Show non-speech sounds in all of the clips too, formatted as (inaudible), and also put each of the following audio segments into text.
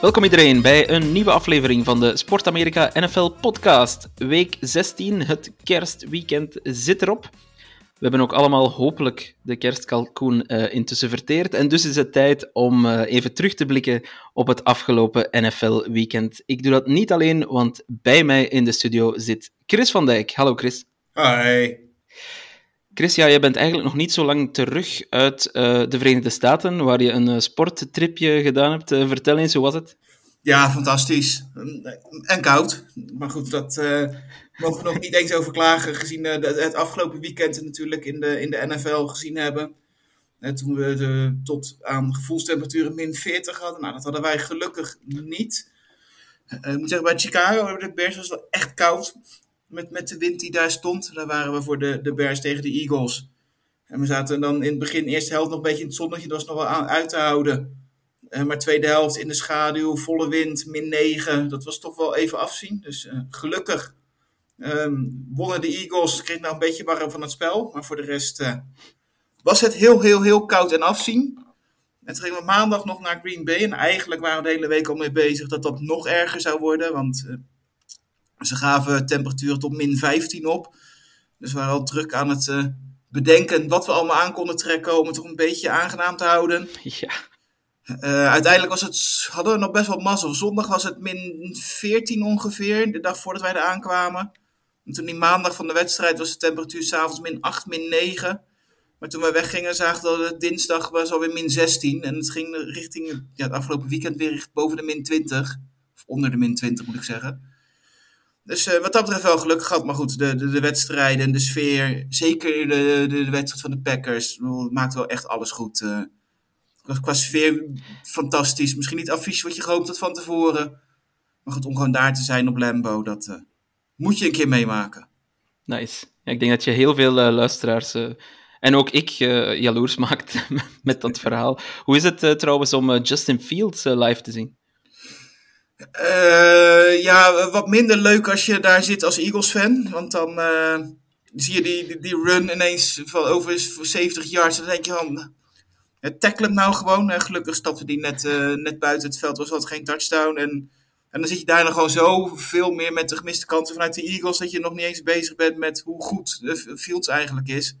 Welkom iedereen bij een nieuwe aflevering van de Sport Amerika NFL podcast. Week 16, het kerstweekend zit erop. We hebben ook allemaal hopelijk de kerstkalkoen eh, intussen verteerd. En dus is het tijd om eh, even terug te blikken op het afgelopen NFL-weekend. Ik doe dat niet alleen, want bij mij in de studio zit Chris van Dijk. Hallo Chris. Hi. Chris, ja, jij bent eigenlijk nog niet zo lang terug uit eh, de Verenigde Staten, waar je een eh, sporttripje gedaan hebt. Eh, vertel eens, hoe was het? Ja, fantastisch. En koud. Maar goed, dat mogen we nog niet eens over klagen, gezien het afgelopen weekend natuurlijk in de, in de NFL gezien hebben. Toen we de, tot aan gevoelstemperaturen min 40 hadden. Nou, dat hadden wij gelukkig niet. Ik moet zeggen, bij Chicago, de Bears was wel echt koud. Met, met de wind die daar stond. Daar waren we voor de, de Bears tegen de Eagles. En we zaten dan in het begin, eerste helft nog een beetje in het zonnetje. Dat was nog wel aan, uit te houden. Eh, maar tweede helft in de schaduw, volle wind, min 9. Dat was toch wel even afzien. Dus eh, gelukkig ehm, wonnen de Eagles. Kreeg nou een beetje warm van het spel. Maar voor de rest eh, was het heel, heel, heel koud en afzien. En toen gingen we maandag nog naar Green Bay. En eigenlijk waren we de hele week al mee bezig dat dat nog erger zou worden. Want ze gaven temperaturen tot min 15 op. Dus we waren al druk aan het eh, bedenken wat we allemaal aan konden trekken om het toch een beetje aangenaam te houden. (laughs) Ja. Eh, uiteindelijk was het, hadden we nog best wel mazzel. Zondag was het min 14 ongeveer, de dag voordat wij er aankwamen. En toen die maandag van de wedstrijd was de temperatuur s'avonds min 8, min 9. Maar toen we weggingen zagen we dat het dinsdag was alweer min 16. En het ging richting, ja, het afgelopen weekend weer boven de min 20. Of onder de min 20 moet ik zeggen. Dus eh, wat dat betreft wel gelukkig gehad. Maar goed, de, de, de wedstrijden en de sfeer. Zeker de, de, de wedstrijd van de Packers. maakt wel echt alles goed. eh. Qua, sfeer fantastisch. Misschien niet affiche wat je gehoopt had van tevoren. Maar goed, om gewoon daar te zijn op Lambo, dat eh, moet je een keer meemaken. Nice. Ja, ik denk dat je heel veel luisteraars en ook ik jaloers (laughs) maakt met dat verhaal. Hoe is het trouwens om Justin Fields live te zien? Eh, ja, wat minder leuk als je daar zit als Eagles-fan. Want dan eh, zie je die, die, die run ineens van over voor 70 yards. Dan denk je van, tackle hem nou gewoon. Gelukkig stapte die net, eh, net buiten het veld, was dat geen touchdown. En, en dan zit je daar nog gewoon zo veel meer met de gemiste kansen vanuit de Eagles... dat je nog niet eens bezig bent met hoe goed eh, Fields eigenlijk is.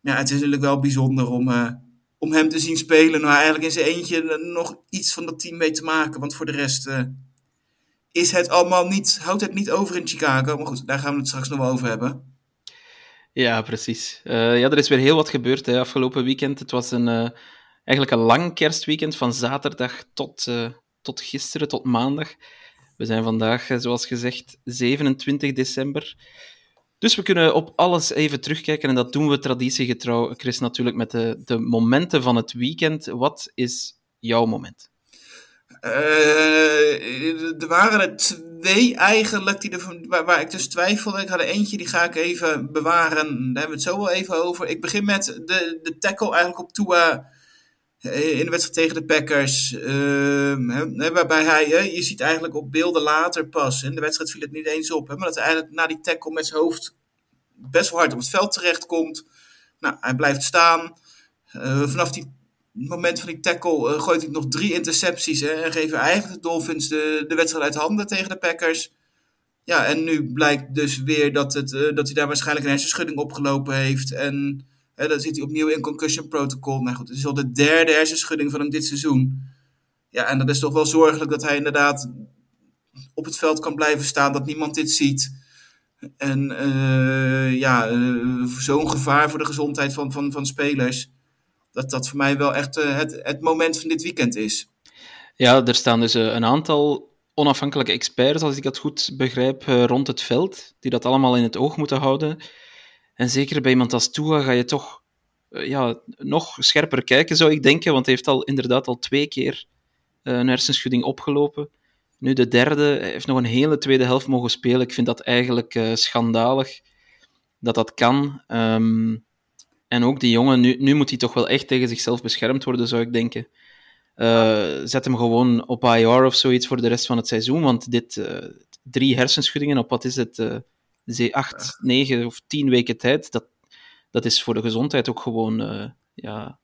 Ja, het is natuurlijk wel bijzonder om, om hem te zien spelen. Nou, eigenlijk in zijn eentje eh, nog iets van dat team mee te maken. Want voor de rest eh, is het allemaal niet, houdt het niet over in Chicago. Maar goed, daar gaan we het straks nog wel over hebben. Ja, precies. Eh, ja, er is weer heel wat gebeurd hè, afgelopen weekend. Het was een, eigenlijk een lang kerstweekend van zaterdag tot, tot gisteren, tot maandag. We zijn vandaag, zoals gezegd, 27 december. Dus we kunnen op alles even terugkijken en dat doen we traditiegetrouw, Chris, natuurlijk met de, de momenten van het weekend. Wat is jouw moment? Eh, er waren er twee eigenlijk die waar, ik dus twijfelde. Ik had er eentje, die ga ik even bewaren. Daar hebben we het zo wel even over. Ik begin met de, de tackle eigenlijk op Tua in de wedstrijd tegen de Packers. Ehm, waarbij hij, je ziet eigenlijk op beelden later pas. In de wedstrijd viel het niet eens op. Hè, maar dat hij eigenlijk na die tackle met zijn hoofd best wel hard op het veld terechtkomt. Nou, hij blijft staan. Eh, vanaf die moment van die tackle eh, gooit hij nog drie intercepties. En geven eigenlijk de Dolphins de, de wedstrijd uit handen tegen de Packers. Ja, en nu blijkt dus weer dat, het, eh, dat hij daar waarschijnlijk een hersenschudding opgelopen heeft. En dan zit hij opnieuw in concussion protocol. Nou goed, het is al de derde hersenschudding van hem dit seizoen. Ja, en dat is toch wel zorgelijk dat hij inderdaad op het veld kan blijven staan, dat niemand dit ziet. En eh, ja, eh, zo'n gevaar voor de gezondheid van, van, van spelers. Dat dat voor mij wel echt eh, het, het moment van dit weekend is. Ja, er staan dus een aantal onafhankelijke experts, als ik dat goed begrijp, rond het veld, die dat allemaal in het oog moeten houden. En zeker bij iemand als Tua ga je toch eh, ja, nog scherper kijken, zou ik denken. Want hij heeft al inderdaad al twee keer uh, een hersenschudding opgelopen. Nu de derde, hij heeft nog een hele tweede helft mogen spelen. Ik vind dat eigenlijk uh, schandalig dat dat kan. Um, en ook die jongen, nu, nu moet hij toch wel echt tegen zichzelf beschermd worden, zou ik denken. Zet hem gewoon op IR of zoiets voor de rest van het seizoen. Want dit, drie hersenschuddingen op wat is het, uh, acht, negen of tien weken tijd, dat, dat is voor de gezondheid ook gewoon ja,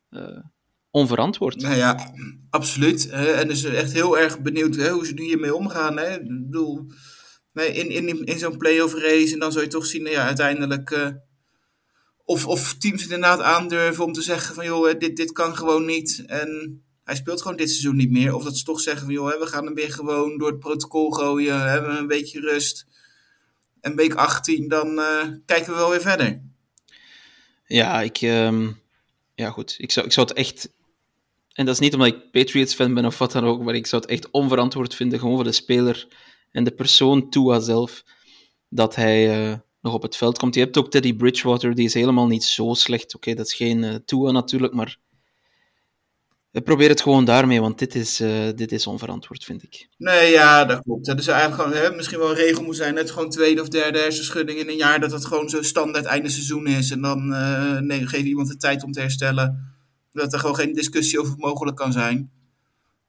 onverantwoord. Nou ja, absoluut. en dus echt heel erg benieuwd hè, hoe ze hiermee omgaan. Hè? Ik bedoel, in, in, in zo'n playoff race en dan zou je toch zien, nou ja, uiteindelijk of, of teams het inderdaad aandurven om te zeggen van joh, dit, dit kan gewoon niet. En hij speelt gewoon dit seizoen niet meer. Of dat ze toch zeggen van joh, we gaan hem weer gewoon door het protocol gooien. Hebben we een beetje rust. En week 18, dan uh, kijken we wel weer verder. Ja, ik, um, ja goed. Ik zou, ik zou het echt. En dat is niet omdat ik Patriots-fan ben of wat dan ook, maar ik zou het echt onverantwoord vinden, gewoon voor de speler en de persoon Tua zelf, dat hij, uh, nog op het veld komt. Je hebt ook Teddy Bridgewater, die is helemaal niet zo slecht. Oké, dat is geen uh, Tua natuurlijk, maar probeer het gewoon daarmee, want dit is, uh, dit is onverantwoord, vind ik. Nee, ja, dat klopt. Dat is eigenlijk gewoon, hè, misschien wel een regel moet zijn, net gewoon tweede of derde hersenschudding in een jaar, dat het gewoon zo standaard einde seizoen is. En dan uh, nee, geef iemand de tijd om te herstellen. Dat er gewoon geen discussie over mogelijk kan zijn.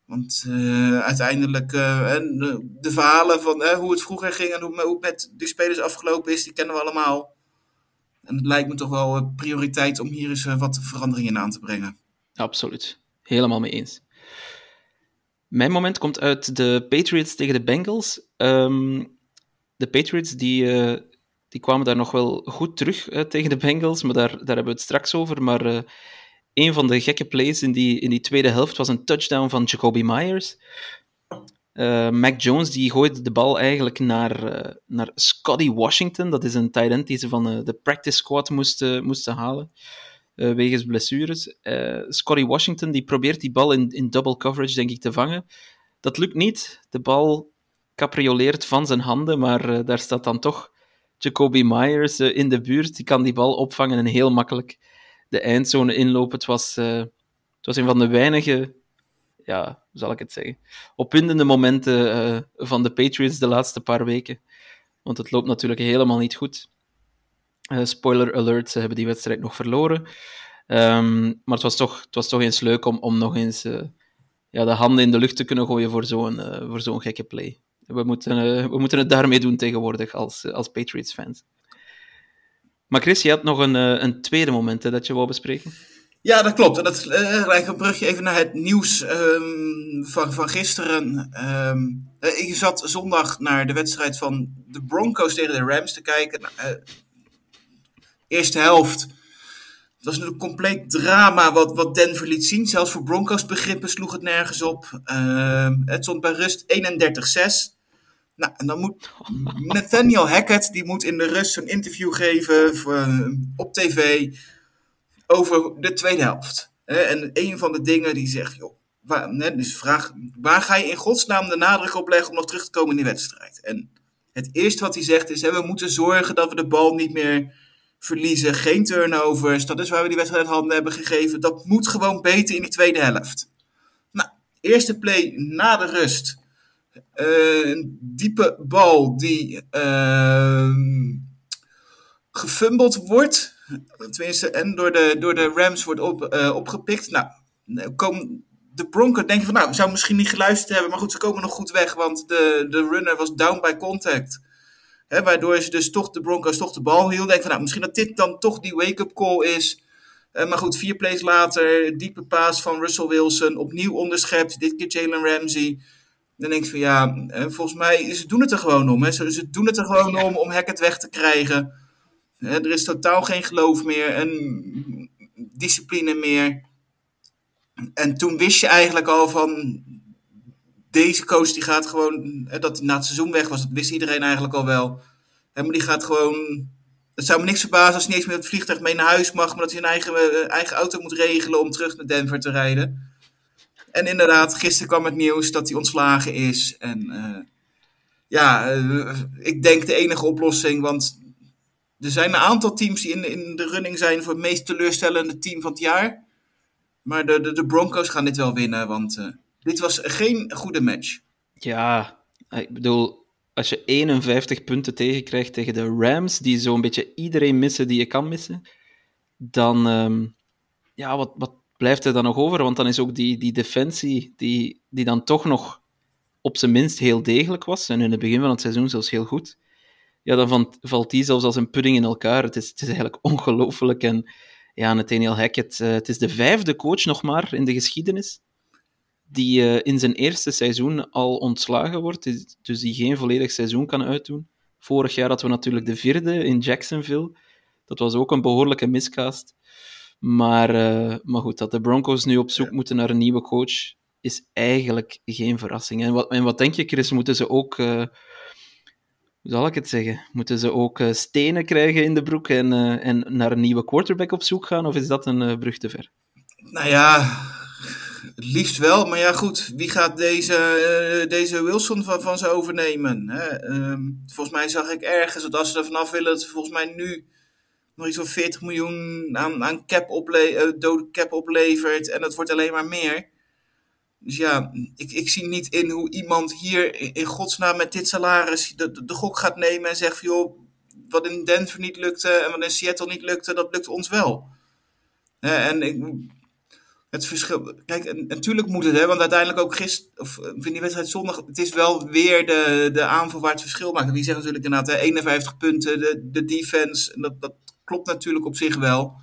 Want uh, uiteindelijk, de, de, verhalen van hoe het vroeger ging en hoe, hoe het met die spelers afgelopen is, die kennen we allemaal. En het lijkt me toch wel prioriteit om hier eens wat veranderingen aan te brengen. Absoluut. Helemaal mee eens. Mijn moment komt uit de Patriots tegen de Bengals. Um, de Patriots die, die kwamen daar nog wel goed terug tegen de Bengals, maar daar, daar hebben we het straks over. Maar een van de gekke plays in die, in die tweede helft was een touchdown van Jacoby Myers. Uh, Mac Jones die gooide de bal eigenlijk naar, uh, naar Scotty Washington. Dat is een tight end die ze van uh, de practice squad moesten, moesten halen. Wegens blessures. Scotty Washington die probeert die bal in, in double coverage, denk ik, te vangen. Dat lukt niet. De bal caprioleert van zijn handen, maar daar staat dan toch Jacoby Myers in de buurt. Die kan die bal opvangen en heel makkelijk de eindzone inlopen. Het was, uh, het was een van de weinige, ja, hoe zal ik het zeggen, opwindende momenten uh, van de Patriots de laatste paar weken. Want het loopt natuurlijk helemaal niet goed. Uh, spoiler alert, ze hebben die wedstrijd nog verloren. Um, maar het was toch, het was toch eens leuk om, om nog eens ja, de handen in de lucht te kunnen gooien voor zo'n voor zo'n gekke play. We moeten, we moeten het daarmee doen tegenwoordig als, als Patriots-fans. Maar Chris, je had nog een, eh, een tweede moment hè, dat je wou bespreken. Ja, dat klopt. En dat uh, een brugje even naar het nieuws um, van, van gisteren. Um, ik zat zondag naar de wedstrijd van de Broncos tegen de Rams te kijken. Uh, eerste helft. Het was een compleet drama wat, wat Denver liet zien. Zelfs voor Broncos begrippen sloeg het nergens op. Uh, het stond bij rust 31-6. Nou, en dan moet Nathaniel Hackett, die moet in de rust een interview geven voor, uh, op tv over de tweede helft. En een van de dingen die zegt, joh, waar, dus vraag, waar ga je in godsnaam de nadruk op leggen om nog terug te komen in die wedstrijd? En het eerste wat hij zegt is, we moeten zorgen dat we de bal niet meer verliezen, geen turnovers, dat is waar we die wedstrijd handen hebben gegeven. Dat moet gewoon beter in die tweede helft. Nou, eerste play na de rust uh, een diepe bal die uh, gefumbled wordt. Tenminste, en door de, door de Rams wordt op, uh, opgepikt. Nou, kom, de Broncos denken van, nou, we zouden misschien niet geluisterd hebben. Maar goed, ze komen nog goed weg, want de, de runner was down by contact. Waardoor ze dus toch de Broncos toch de bal hielden. Denken van, nou, misschien dat dit dan toch die wake-up call is. Uh, maar goed, vier plays later, diepe paas van Russell Wilson. Opnieuw onderschept, dit keer Jalen Ramsey. Dan denk ik van ja, volgens mij, ze doen het er gewoon om. Hè. Ze, doen het er gewoon om om Hackett weg te krijgen. Er is totaal geen geloof meer en discipline meer. En toen wist je eigenlijk al van deze coach die gaat gewoon, dat na het seizoen weg was, dat wist iedereen eigenlijk al wel. Maar die gaat gewoon, het zou me niks verbazen als hij niet eens met het vliegtuig mee naar huis mag, maar dat hij een eigen, eh, eigen auto moet regelen om terug naar Denver te rijden. En inderdaad, gisteren kwam het nieuws dat hij ontslagen is. En uh, ja, uh, ik denk de enige oplossing, want er zijn een aantal teams die in, in de running zijn voor het meest teleurstellende team van het jaar. Maar de, de, de Broncos gaan dit wel winnen, want dit was geen goede match. Ja, ik bedoel, als je 51 punten tegenkrijgt tegen de Rams, die zo'n beetje iedereen missen die je kan missen, dan, um, ja, wat, wat blijft er dan nog over? Want dan is ook die, die defensie, die, die dan toch nog op zijn minst heel degelijk was, en in het begin van het seizoen zelfs heel goed, ja, dan valt die zelfs als een pudding in elkaar. Het is, het is eigenlijk ongelooflijk. En ja, Nathaniel Hackett, uh, het is de vijfde coach nog maar in de geschiedenis die uh, in zijn eerste seizoen al ontslagen wordt, dus die geen volledig seizoen kan uitdoen. Vorig jaar hadden we natuurlijk de vierde in Jacksonville. Dat was ook een behoorlijke miscast. Maar, uh, maar goed, dat de Broncos nu op zoek moeten naar een nieuwe coach, is eigenlijk geen verrassing. En wat, en wat denk je, Chris? Moeten ze ook, uh, hoe zal ik het zeggen, moeten ze ook uh, stenen krijgen in de broek en, en naar een nieuwe quarterback op zoek gaan? Of is dat een brug te ver? Nou ja, het liefst wel, maar ja goed, wie gaat deze, uh, deze Wilson van, van ze overnemen? Hè? Um, volgens mij zag ik ergens dat als ze er vanaf willen, ze volgens mij nu nog iets van 40 miljoen aan, aan cap uh, dode cap oplevert en dat wordt alleen maar meer. Dus ja, ik, ik zie niet in hoe iemand hier in, godsnaam met dit salaris de, de, gok gaat nemen en zegt van joh, wat in Denver niet lukte en wat in Seattle niet lukte, dat lukt ons wel. En ik, het verschil. Kijk, natuurlijk moet het, hè, want uiteindelijk ook gisteren, of in die wedstrijd zondag, het is wel weer de, de aanval waar het verschil maakt. Die zeggen natuurlijk inderdaad, hè, 51 punten, de, de defense, en dat, dat klopt natuurlijk op zich wel.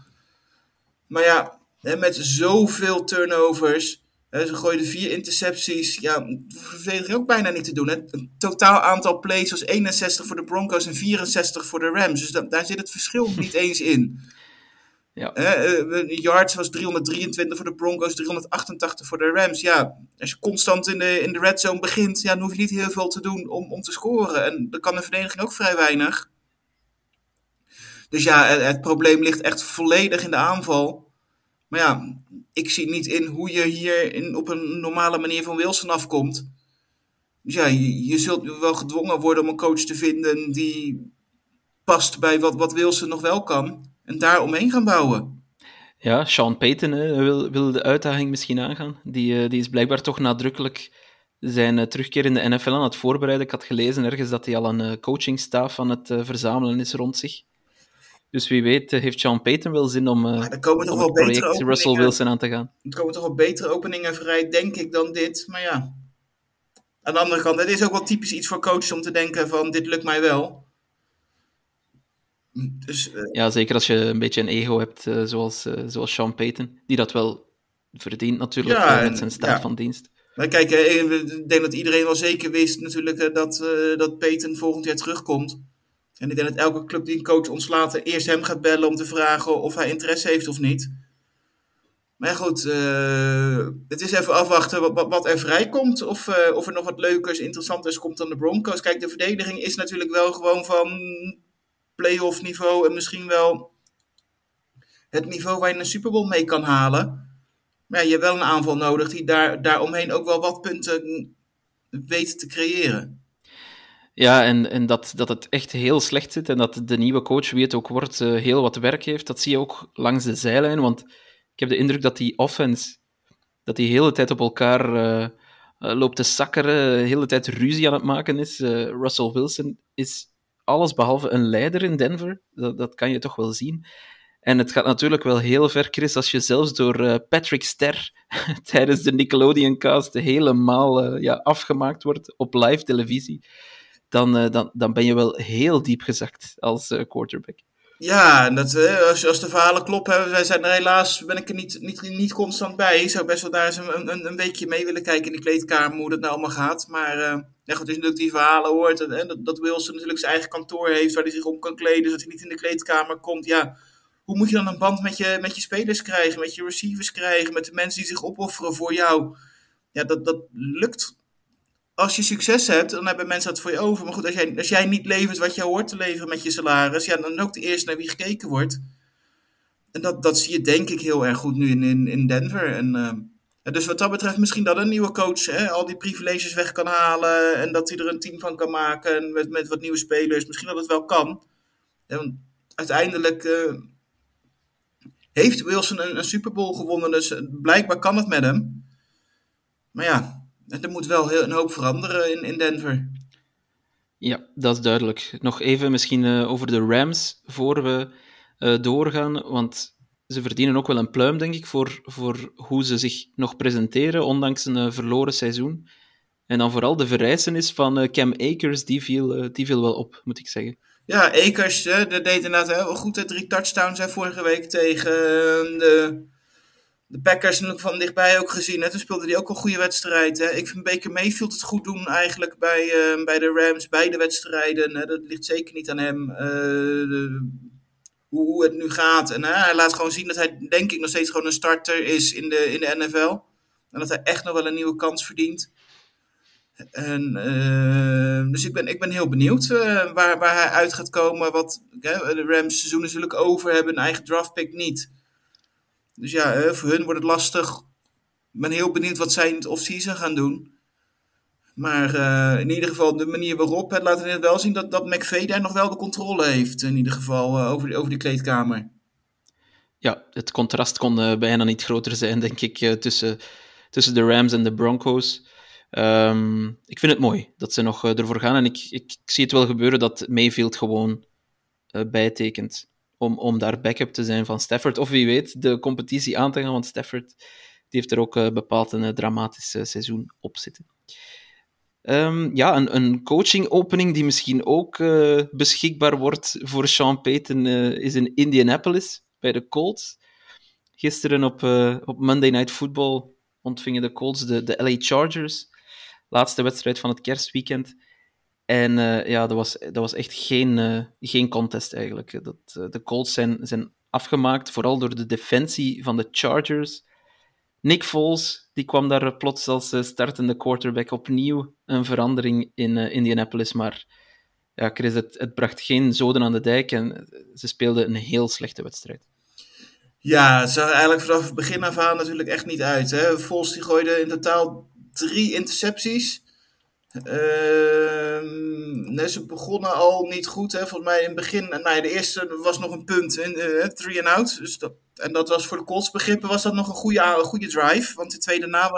Maar ja, hè, met zoveel turnovers, hè, ze gooiden vier intercepties, ja, verdediging ook bijna niet te doen. Hè. Het totaal aantal plays was 61 voor de Broncos en 64 voor de Rams. Dus da daar zit het verschil (laughs) niet eens in. Ja. Uh, yards was 323 voor de Broncos, 388 voor de Rams. Ja, als je constant in de, in de red zone begint, ja, dan hoef je niet heel veel te doen om, om te scoren. En dan kan de verdediging ook vrij weinig. Dus ja, het, het, probleem ligt echt volledig in de aanval. Maar ja, ik zie niet in hoe je hier in, op een normale manier van Wilson afkomt. Dus ja, je, je zult wel gedwongen worden om een coach te vinden die past bij wat, wat Wilson nog wel kan en daar omheen gaan bouwen. Ja, Sean Payton hè, wil, wil de uitdaging misschien aangaan. Die, uh, die is blijkbaar toch nadrukkelijk zijn uh, terugkeer in de NFL aan het voorbereiden. Ik had gelezen ergens dat hij al een coachingstaf aan het verzamelen is rond zich. Dus wie weet heeft Sean Payton wel zin om, er komen om het project Russell Wilson aan te gaan. Er komen toch wel betere openingen vrij, denk ik, dan dit. Maar ja, aan de andere kant, het is ook wel typisch iets voor coaches om te denken van dit lukt mij wel. Dus, uh, ja, zeker als je een beetje een ego hebt, uh, zoals, uh, zoals Sean Payton, die dat wel verdient natuurlijk Ja, met zijn staat ja. van dienst. Maar kijk, eh, ik denk dat iedereen wel zeker wist natuurlijk eh, dat, eh, dat Peyton volgend jaar terugkomt. En ik denk dat elke club die een coach ontslaat eh, eerst hem gaat bellen om te vragen of hij interesse heeft of niet. Maar goed, eh, het is even afwachten wat, wat, er vrijkomt. Of, eh, of er nog wat leukers, interessanters komt dan de Broncos. Kijk, de verdediging is natuurlijk wel gewoon van playoff niveau en misschien wel het niveau waar je een Super Bowl mee kan halen. Maar je hebt wel een aanval nodig die daar, daaromheen ook wel wat punten weet te creëren. Ja, en, en dat, dat het echt heel slecht zit en dat de nieuwe coach, wie het ook wordt, eh, heel wat werk heeft, dat zie je ook langs de zijlijn. Want ik heb de indruk dat die offense, dat die hele tijd op elkaar eh, eh, loopt te sakkeren, de hele tijd ruzie aan het maken is. Russell Wilson is alles behalve een leider in Denver. Dat, dat kan je toch wel zien. En het gaat natuurlijk wel heel ver, Chris, als je zelfs door eh, Patrick Ster (laughs) tijdens de Nickelodeon-cast helemaal eh, ja, afgemaakt wordt op live televisie. Dan, eh, dan, dan ben je wel heel diep gezakt als quarterback. Ja, dat, eh, als, als de verhalen kloppen, wij zijn er helaas, ben ik er niet, niet, niet constant bij. Ik zou best wel daar eens een, een, een weekje mee willen kijken in de kleedkamer, hoe dat nou allemaal gaat. Maar eh ja, goed, als je natuurlijk die verhalen hoort, en dat, dat Wilson natuurlijk zijn eigen kantoor heeft, waar hij zich om kan kleden, zodat hij niet in de kleedkamer komt. Ja, hoe moet je dan een band met je, met je spelers krijgen, met je receivers krijgen, met de mensen die zich opofferen voor jou? Ja, dat, dat lukt. Als je succes hebt, dan hebben mensen dat voor je over. Maar goed, als jij, als jij niet levert wat je hoort te leveren met je salaris, ja, dan ook de eerste naar wie gekeken wordt. En dat, dat zie je denk ik heel erg goed nu in, in, in Denver. En, eh, dus wat dat betreft misschien dat een nieuwe coach hè, al die privileges weg kan halen. En dat hij er een team van kan maken en met, met wat nieuwe spelers. Misschien dat het wel kan. Want uiteindelijk uh, heeft Wilson een, een Super Bowl gewonnen, dus blijkbaar kan het met hem. Maar ja, er moet wel heel, een hoop veranderen in, in Denver. Ja, dat is duidelijk. Nog even misschien uh, over de Rams voor we uh, doorgaan, want ze verdienen ook wel een pluim, denk ik, voor, voor hoe ze zich nog presenteren, ondanks een uh, verloren seizoen. En dan vooral de verrijzenis van Cam Akers, die viel, die viel wel op, moet ik zeggen. Ja, Akers, dat deed inderdaad heel goed. Drie touchdowns hè, vorige week tegen de, de Packers van dichtbij ook gezien. Hè. Toen speelde hij ook een goede wedstrijd. Hè. Ik vind Baker Mayfield het goed doen eigenlijk bij, uh, bij de Rams, beide wedstrijden. Hè. Dat ligt zeker niet aan hem. De, hoe, hoe, het nu gaat. En hij laat gewoon zien dat hij, denk ik, nog steeds gewoon een starter is in de, in de NFL. En dat hij echt nog wel een nieuwe kans verdient. En, uh, dus ik ben, ik ben heel benieuwd waar, waar hij uit gaat komen. Wat de Rams seizoen natuurlijk over hebben, een eigen draftpick niet. Dus ja, voor hun wordt het lastig. Ik ben heel benieuwd wat zij in het off-season gaan doen. Maar in ieder geval, de manier waarop, het laat het wel zien dat, dat McVeigh daar nog wel de controle heeft. In ieder geval over, die, over die kleedkamer. Ja, het contrast kon bijna niet groter zijn, denk ik, tussen, tussen de Rams en de Broncos. Um, ik vind het mooi dat ze nog uh, ervoor gaan. En ik, ik, ik, zie het wel gebeuren dat Mayfield gewoon uh, bijtekent. Om, om daar backup te zijn van Stafford. Of wie weet, de competitie aan te gaan. Want Stafford die heeft er ook uh, bepaald een dramatisch seizoen op zitten. Um, ja, een, een coaching-opening die misschien ook beschikbaar wordt voor Sean Payton is in Indianapolis bij de Colts. Gisteren op, op Monday Night Football ontvingen de Colts de, de LA Chargers laatste wedstrijd van het kerstweekend. En uh, ja, dat was, dat was echt geen, uh, geen contest eigenlijk. Dat, uh, de Colts zijn, zijn afgemaakt, vooral door de defensie van de Chargers. Nick Foles die kwam daar plots als startende quarterback opnieuw een verandering in Indianapolis. Maar ja, Chris, het, het bracht geen zoden aan de dijk en ze speelden een heel slechte wedstrijd. Ja, het zag eigenlijk vanaf het begin af aan natuurlijk echt niet uit. Hè? Foles die gooide in totaal drie intercepties. Uh, nee, ze begonnen al niet goed. Hè. Volgens mij in het begin, nou, de eerste was nog een punt, in, uh, three and out. Dus dat, en dat was voor de Colts begrippen was dat nog een goede, een goede drive. Want de tweede na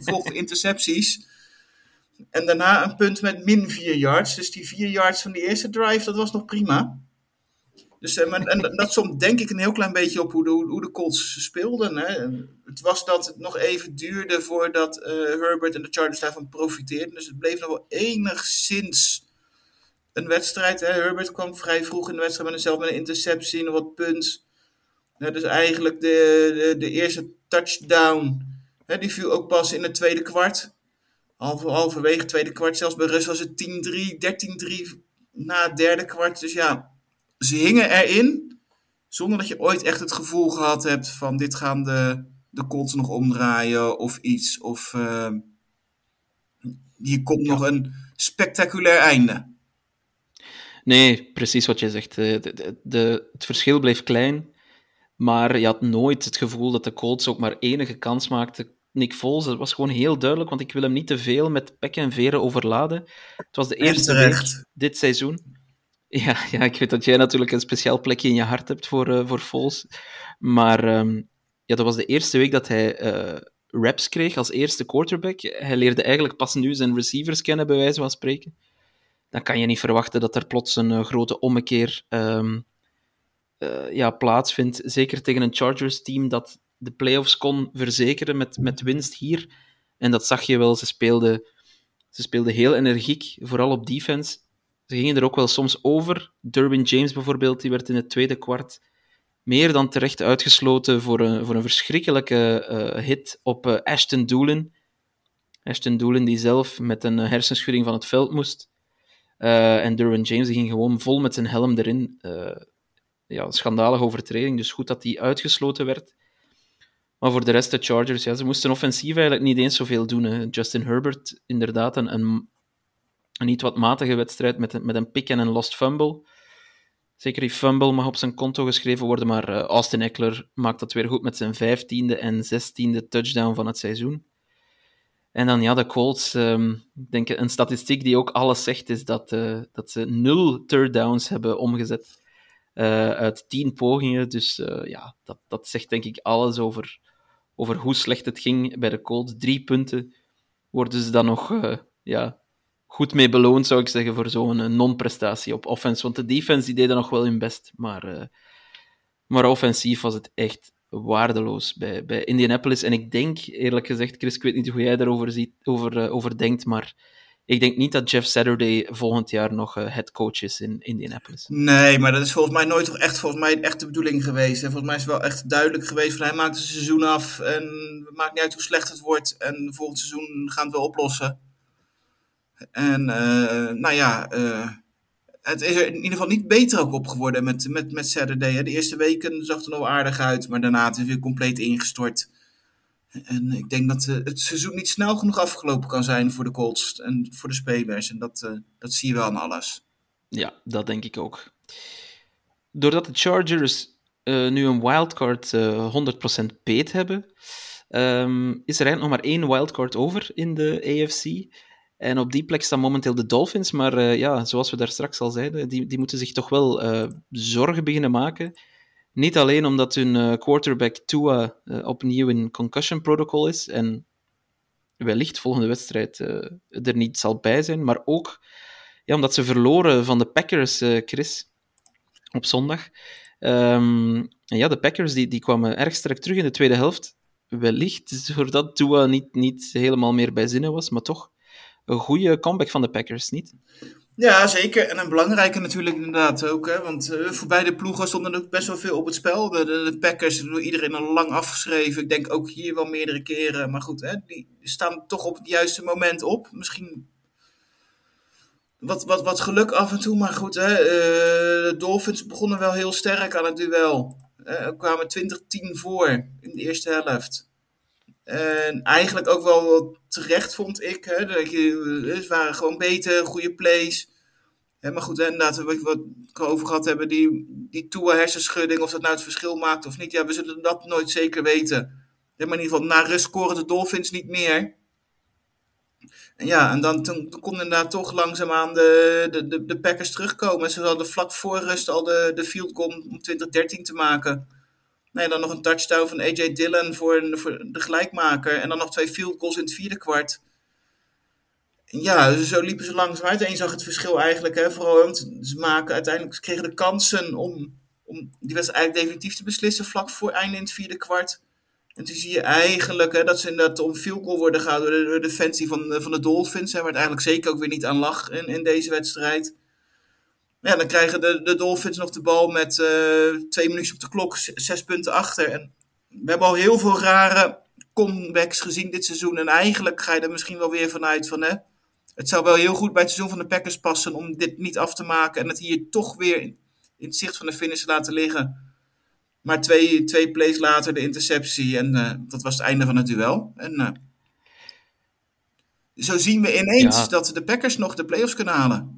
volgden intercepties. En daarna een punt met min 4 yards. Dus die 4 yards van die eerste drive, dat was nog prima. Dus, en, en dat somt denk ik een heel klein beetje op hoe de, hoe de Colts speelden. Hè. Het was dat het nog even duurde voordat uh, Herbert en de Chargers daarvan profiteerden. Dus het bleef nog wel enigszins een wedstrijd. Hè. Herbert kwam vrij vroeg in de wedstrijd met zelf met een interceptie en wat punt. Ja, dus eigenlijk de, de, de eerste touchdown, hè, die viel ook pas in het tweede kwart. Halver, halverwege het tweede kwart, zelfs bij Rus was het 10-3, 13-3 na het derde kwart. Dus ja, ze hingen erin, zonder dat je ooit echt het gevoel gehad hebt van dit gaan de, de Colts nog omdraaien of iets. Of uh, hier komt nog een spectaculair einde. Nee, precies wat je zegt. De, de, de, het verschil bleef klein, maar je had nooit het gevoel dat de Colts ook maar enige kans maakten. Nick Foles, dat was gewoon heel duidelijk, want ik wil hem niet te veel met pek en veren overladen. Het was de eerste dit seizoen ja, ja, ik weet dat jij natuurlijk een speciaal plekje in je hart hebt voor, uh, voor Foles. Maar um, ja, dat was de eerste week dat hij uh, reps kreeg als eerste quarterback. Hij leerde eigenlijk pas nu zijn receivers kennen, bij wijze van spreken. Dan kan je niet verwachten dat er plots een uh, grote ommekeer um, ja, plaatsvindt. Zeker tegen een Chargers-team dat de playoffs kon verzekeren met, met winst hier. En dat zag je wel. Ze speelden, ze speelden heel energiek, vooral op defense ze gingen er ook wel soms over. Durbin James bijvoorbeeld, die werd in het tweede kwart meer dan terecht uitgesloten voor een, voor een verschrikkelijke uh, hit op uh, Ashton Doolin. Ashton Doolin die zelf met een hersenschudding van het veld moest. En Durbin James die ging gewoon vol met zijn helm erin. ja, schandalige overtreding, dus goed dat die uitgesloten werd. Maar voor de rest, de Chargers, ja, ze moesten offensief eigenlijk niet eens zoveel doen. Justin Herbert, inderdaad, een een niet wat matige wedstrijd met, met een pick en een lost fumble. Zeker die fumble mag op zijn konto geschreven worden, maar uh, Austin Eckler maakt dat weer goed met zijn vijftiende en zestiende touchdown van het seizoen. En dan ja, de Colts, um, ik denk een statistiek die ook alles zegt, is dat, uh, dat ze nul third downs hebben omgezet. uh, uit tien pogingen. Dus ja, dat, dat zegt denk ik alles over, over hoe slecht het ging bij de Colts. Drie punten worden ze dan nog ja, goed mee beloond, zou ik zeggen, voor zo'n non-prestatie op offense. Want de defense die deden nog wel hun best, maar, maar offensief was het echt waardeloos bij, bij Indianapolis. En ik denk, eerlijk gezegd, Chris, ik weet niet hoe jij daarover ziet, over, over denkt, maar ik denk niet dat Jeff Saturday volgend jaar nog head coach is in Indianapolis. Nee, maar dat is volgens mij nooit toch echt, volgens mij echt de bedoeling geweest. En volgens mij is het wel echt duidelijk geweest van hij maakt het seizoen af en het maakt niet uit hoe slecht het wordt. En volgend seizoen gaan we het wel oplossen. En uh, nou ja, uh, het is er in ieder geval niet beter ook op geworden met, met, met Saturday. Hè. De eerste weken zag het er nog aardig uit, maar daarna is het weer compleet ingestort. En ik denk dat uh, het seizoen niet snel genoeg afgelopen kan zijn voor de Colts en voor de spelers. En dat, dat zie je wel aan alles. Ja, dat denk ik ook. Doordat de Chargers nu een wildcard 100% peet hebben, um, is er eigenlijk nog maar één wildcard over in de AFC. En op die plek staan momenteel de Dolphins. Maar ja, zoals we daar straks al zeiden, die, die moeten zich toch wel zorgen beginnen maken. Niet alleen omdat hun uh, quarterback Tua opnieuw in concussion protocol is en wellicht volgende wedstrijd er niet zal bij zijn, maar ook ja, omdat ze verloren van de Packers, Chris, op zondag. Um, en ja, de Packers die, die kwamen erg sterk terug in de tweede helft. Wellicht doordat Tua niet, niet helemaal meer bij zinnen was, maar toch een goede comeback van de Packers, niet? Ja, zeker. En een belangrijke natuurlijk inderdaad ook. Hè? Want uh, voor beide ploegen stonden er ook best wel veel op het spel. De, de, Packers, door iedereen al lang afgeschreven. Ik denk ook hier wel meerdere keren. Maar goed, hè? die staan toch op het juiste moment op. Misschien wat, wat, wat geluk af en toe. Maar goed, hè? Uh, de Dolphins begonnen wel heel sterk aan het duel. Uh, kwamen 20-10 voor in de eerste helft. En eigenlijk ook wel terecht, vond ik. Hè, dat je, het waren gewoon beter, goede plays. Maar goed, inderdaad, wat we het over gehad hebben, die, die Tua hersenschudding, of dat nou het verschil maakt of niet. Ja, we zullen dat nooit zeker weten. Maar in ieder geval, na rust scoren de Dolphins niet meer. En ja, en dan toen, toen kon inderdaad toch langzaamaan de, de, de, de Packers terugkomen. Ze hadden vlak voor rust al de, de field goal om 2013 te maken. Nee, dan nog een touchdown van AJ Dillon voor, de gelijkmaker. En dan nog twee field goals in het vierde kwart. Ja, dus zo liepen ze langzaam uit. Je zag het verschil eigenlijk. Hè, vooral, ze maken uiteindelijk kregen de kansen om, om die wedstrijd eigenlijk definitief te beslissen. Vlak voor einde in het vierde kwart. En toen zie je eigenlijk hè, dat ze inderdaad om field goal worden gehouden door de, door de defensie van, van de Dolphins. Hè, waar het eigenlijk zeker ook weer niet aan lag in, in deze wedstrijd. Ja, dan krijgen de, de Dolphins nog de bal met uh, twee minuten op de klok, zes punten achter. En we hebben al heel veel rare comebacks gezien dit seizoen. En eigenlijk ga je er misschien wel weer vanuit van... Hè, het zou wel heel goed bij het seizoen van de Packers passen om dit niet af te maken. En het hier toch weer in, in het zicht van de finish te laten liggen. Maar twee, twee plays later de interceptie. En uh, dat was het einde van het duel. En uh, zo zien we ineens ja. dat de Packers nog de playoffs kunnen halen.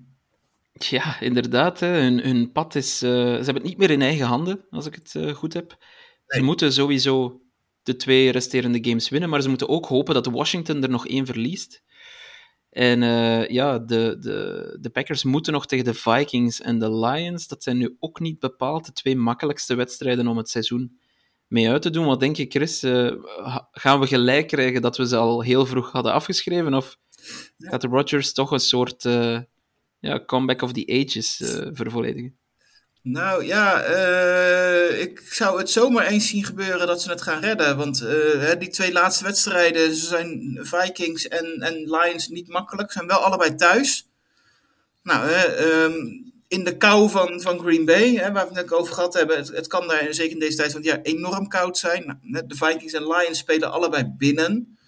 Ja, inderdaad. Hè. Hun, hun pad is. Uh, ze hebben het niet meer in eigen handen, als ik het uh, goed heb. Nee. Ze moeten sowieso de twee resterende games winnen, maar ze moeten ook hopen dat Washington er nog één verliest. En uh, ja, de, de, de Packers moeten nog tegen de Vikings en de Lions. Dat zijn nu ook niet bepaald de twee makkelijkste wedstrijden om het seizoen mee uit te doen. Wat denk je, Chris? gaan we gelijk krijgen dat we ze al heel vroeg hadden afgeschreven? Of gaat de Rodgers toch een soort ja, comeback of the ages uh, vervolledigen? Nou ja, uh, ik zou het zomaar eens zien gebeuren dat ze het gaan redden. Want uh, die twee laatste wedstrijden ze zijn Vikings en, en Lions niet makkelijk. Zijn wel allebei thuis. Nou, um, in de kou van, van Green Bay, hè, waar we het over gehad hebben. Het, het, kan daar zeker in deze tijd van ja, enorm koud zijn. Nou, de Vikings en Lions spelen allebei binnen.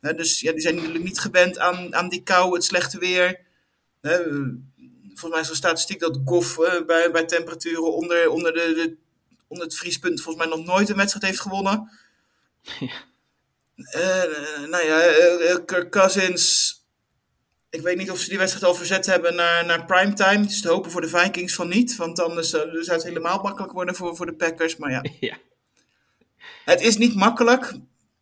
dus ja, die zijn niet gewend aan, aan die kou, het slechte weer. Hè, volgens mij is er een statistiek dat Goff uh, bij, bij temperaturen onder, onder, de, de, onder het vriespunt volgens mij nog nooit een wedstrijd heeft gewonnen. Ja. Uh, nou ja, Kirk Cousins. Ik weet niet of ze die wedstrijd al verzet hebben naar, naar primetime. Is te hopen voor de Vikings van niet. Want anders zou het helemaal makkelijk worden voor, voor de Packers. Maar ja. (laughs) ja. Het is niet makkelijk.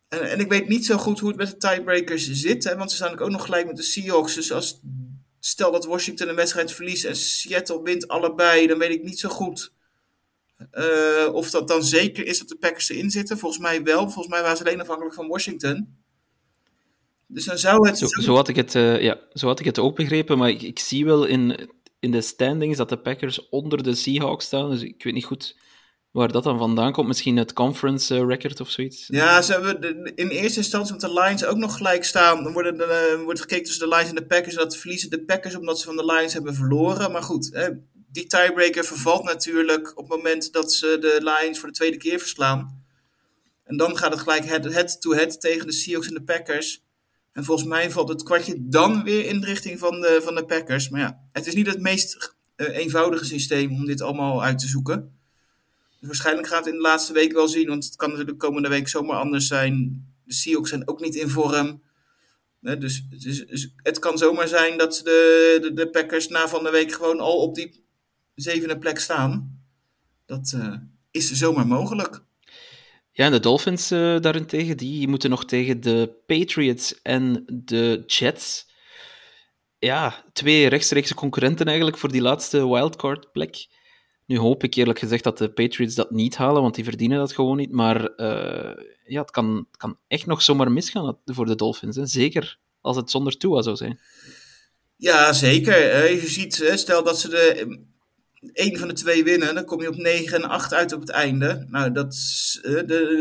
En, en ik weet niet zo goed hoe het met de tiebreakers zit. Hè, want ze staan ook nog gelijk met de Seahawks. Dus als stel dat Washington een wedstrijd verliest en Seattle wint allebei, dan weet ik niet zo goed Uh, of dat dan zeker is dat de Packers erin zitten. Volgens mij wel. Volgens mij waren ze alleen afhankelijk van Washington. Dus dan zou het... Zo, zo had, ik het, uh, ja, zo had ik het ook begrepen, maar ik, ik zie wel in, in de standings dat de Packers onder de Seahawks staan. Dus ik weet niet goed waar dat dan vandaan komt. Misschien het conference uh, record of zoiets. Ja, ze hebben in eerste instantie met de Lions ook nog gelijk staan. Dan worden de, uh, wordt gekeken tussen de Lions en de Packers. En dat verliezen de Packers omdat ze van de Lions hebben verloren. Maar goed, hè, die tiebreaker vervalt natuurlijk op het moment dat ze de Lions voor de tweede keer verslaan. En dan gaat het gelijk head-to-head tegen de Seahawks en de Packers. En volgens mij valt het kwartje dan weer in de richting van de, van de Packers. Maar ja, het is niet het meest uh, eenvoudige systeem om dit allemaal uit te zoeken. Waarschijnlijk gaat het in de laatste week wel zien, want het kan natuurlijk komende week zomaar anders zijn. De Seahawks zijn ook niet in vorm. Dus, het kan zomaar zijn dat de, de, Packers na van de week gewoon al op die zevende plek staan. Dat uh, is zomaar mogelijk. Ja, en de Dolphins uh, daarentegen, die moeten nog tegen de Patriots en de Jets. Ja, twee rechtstreekse concurrenten eigenlijk voor die laatste wildcard plek. Nu hoop ik eerlijk gezegd dat de Patriots dat niet halen, want die verdienen dat gewoon niet. Maar uh, ja, het kan, kan echt nog zomaar misgaan voor de Dolphins. Hè? Zeker als het zonder Tua zou zijn. Ja, zeker. Je ziet, stel dat ze de één van de twee winnen, dan kom je op 9 en 8 uit op het einde. Nou, dat is,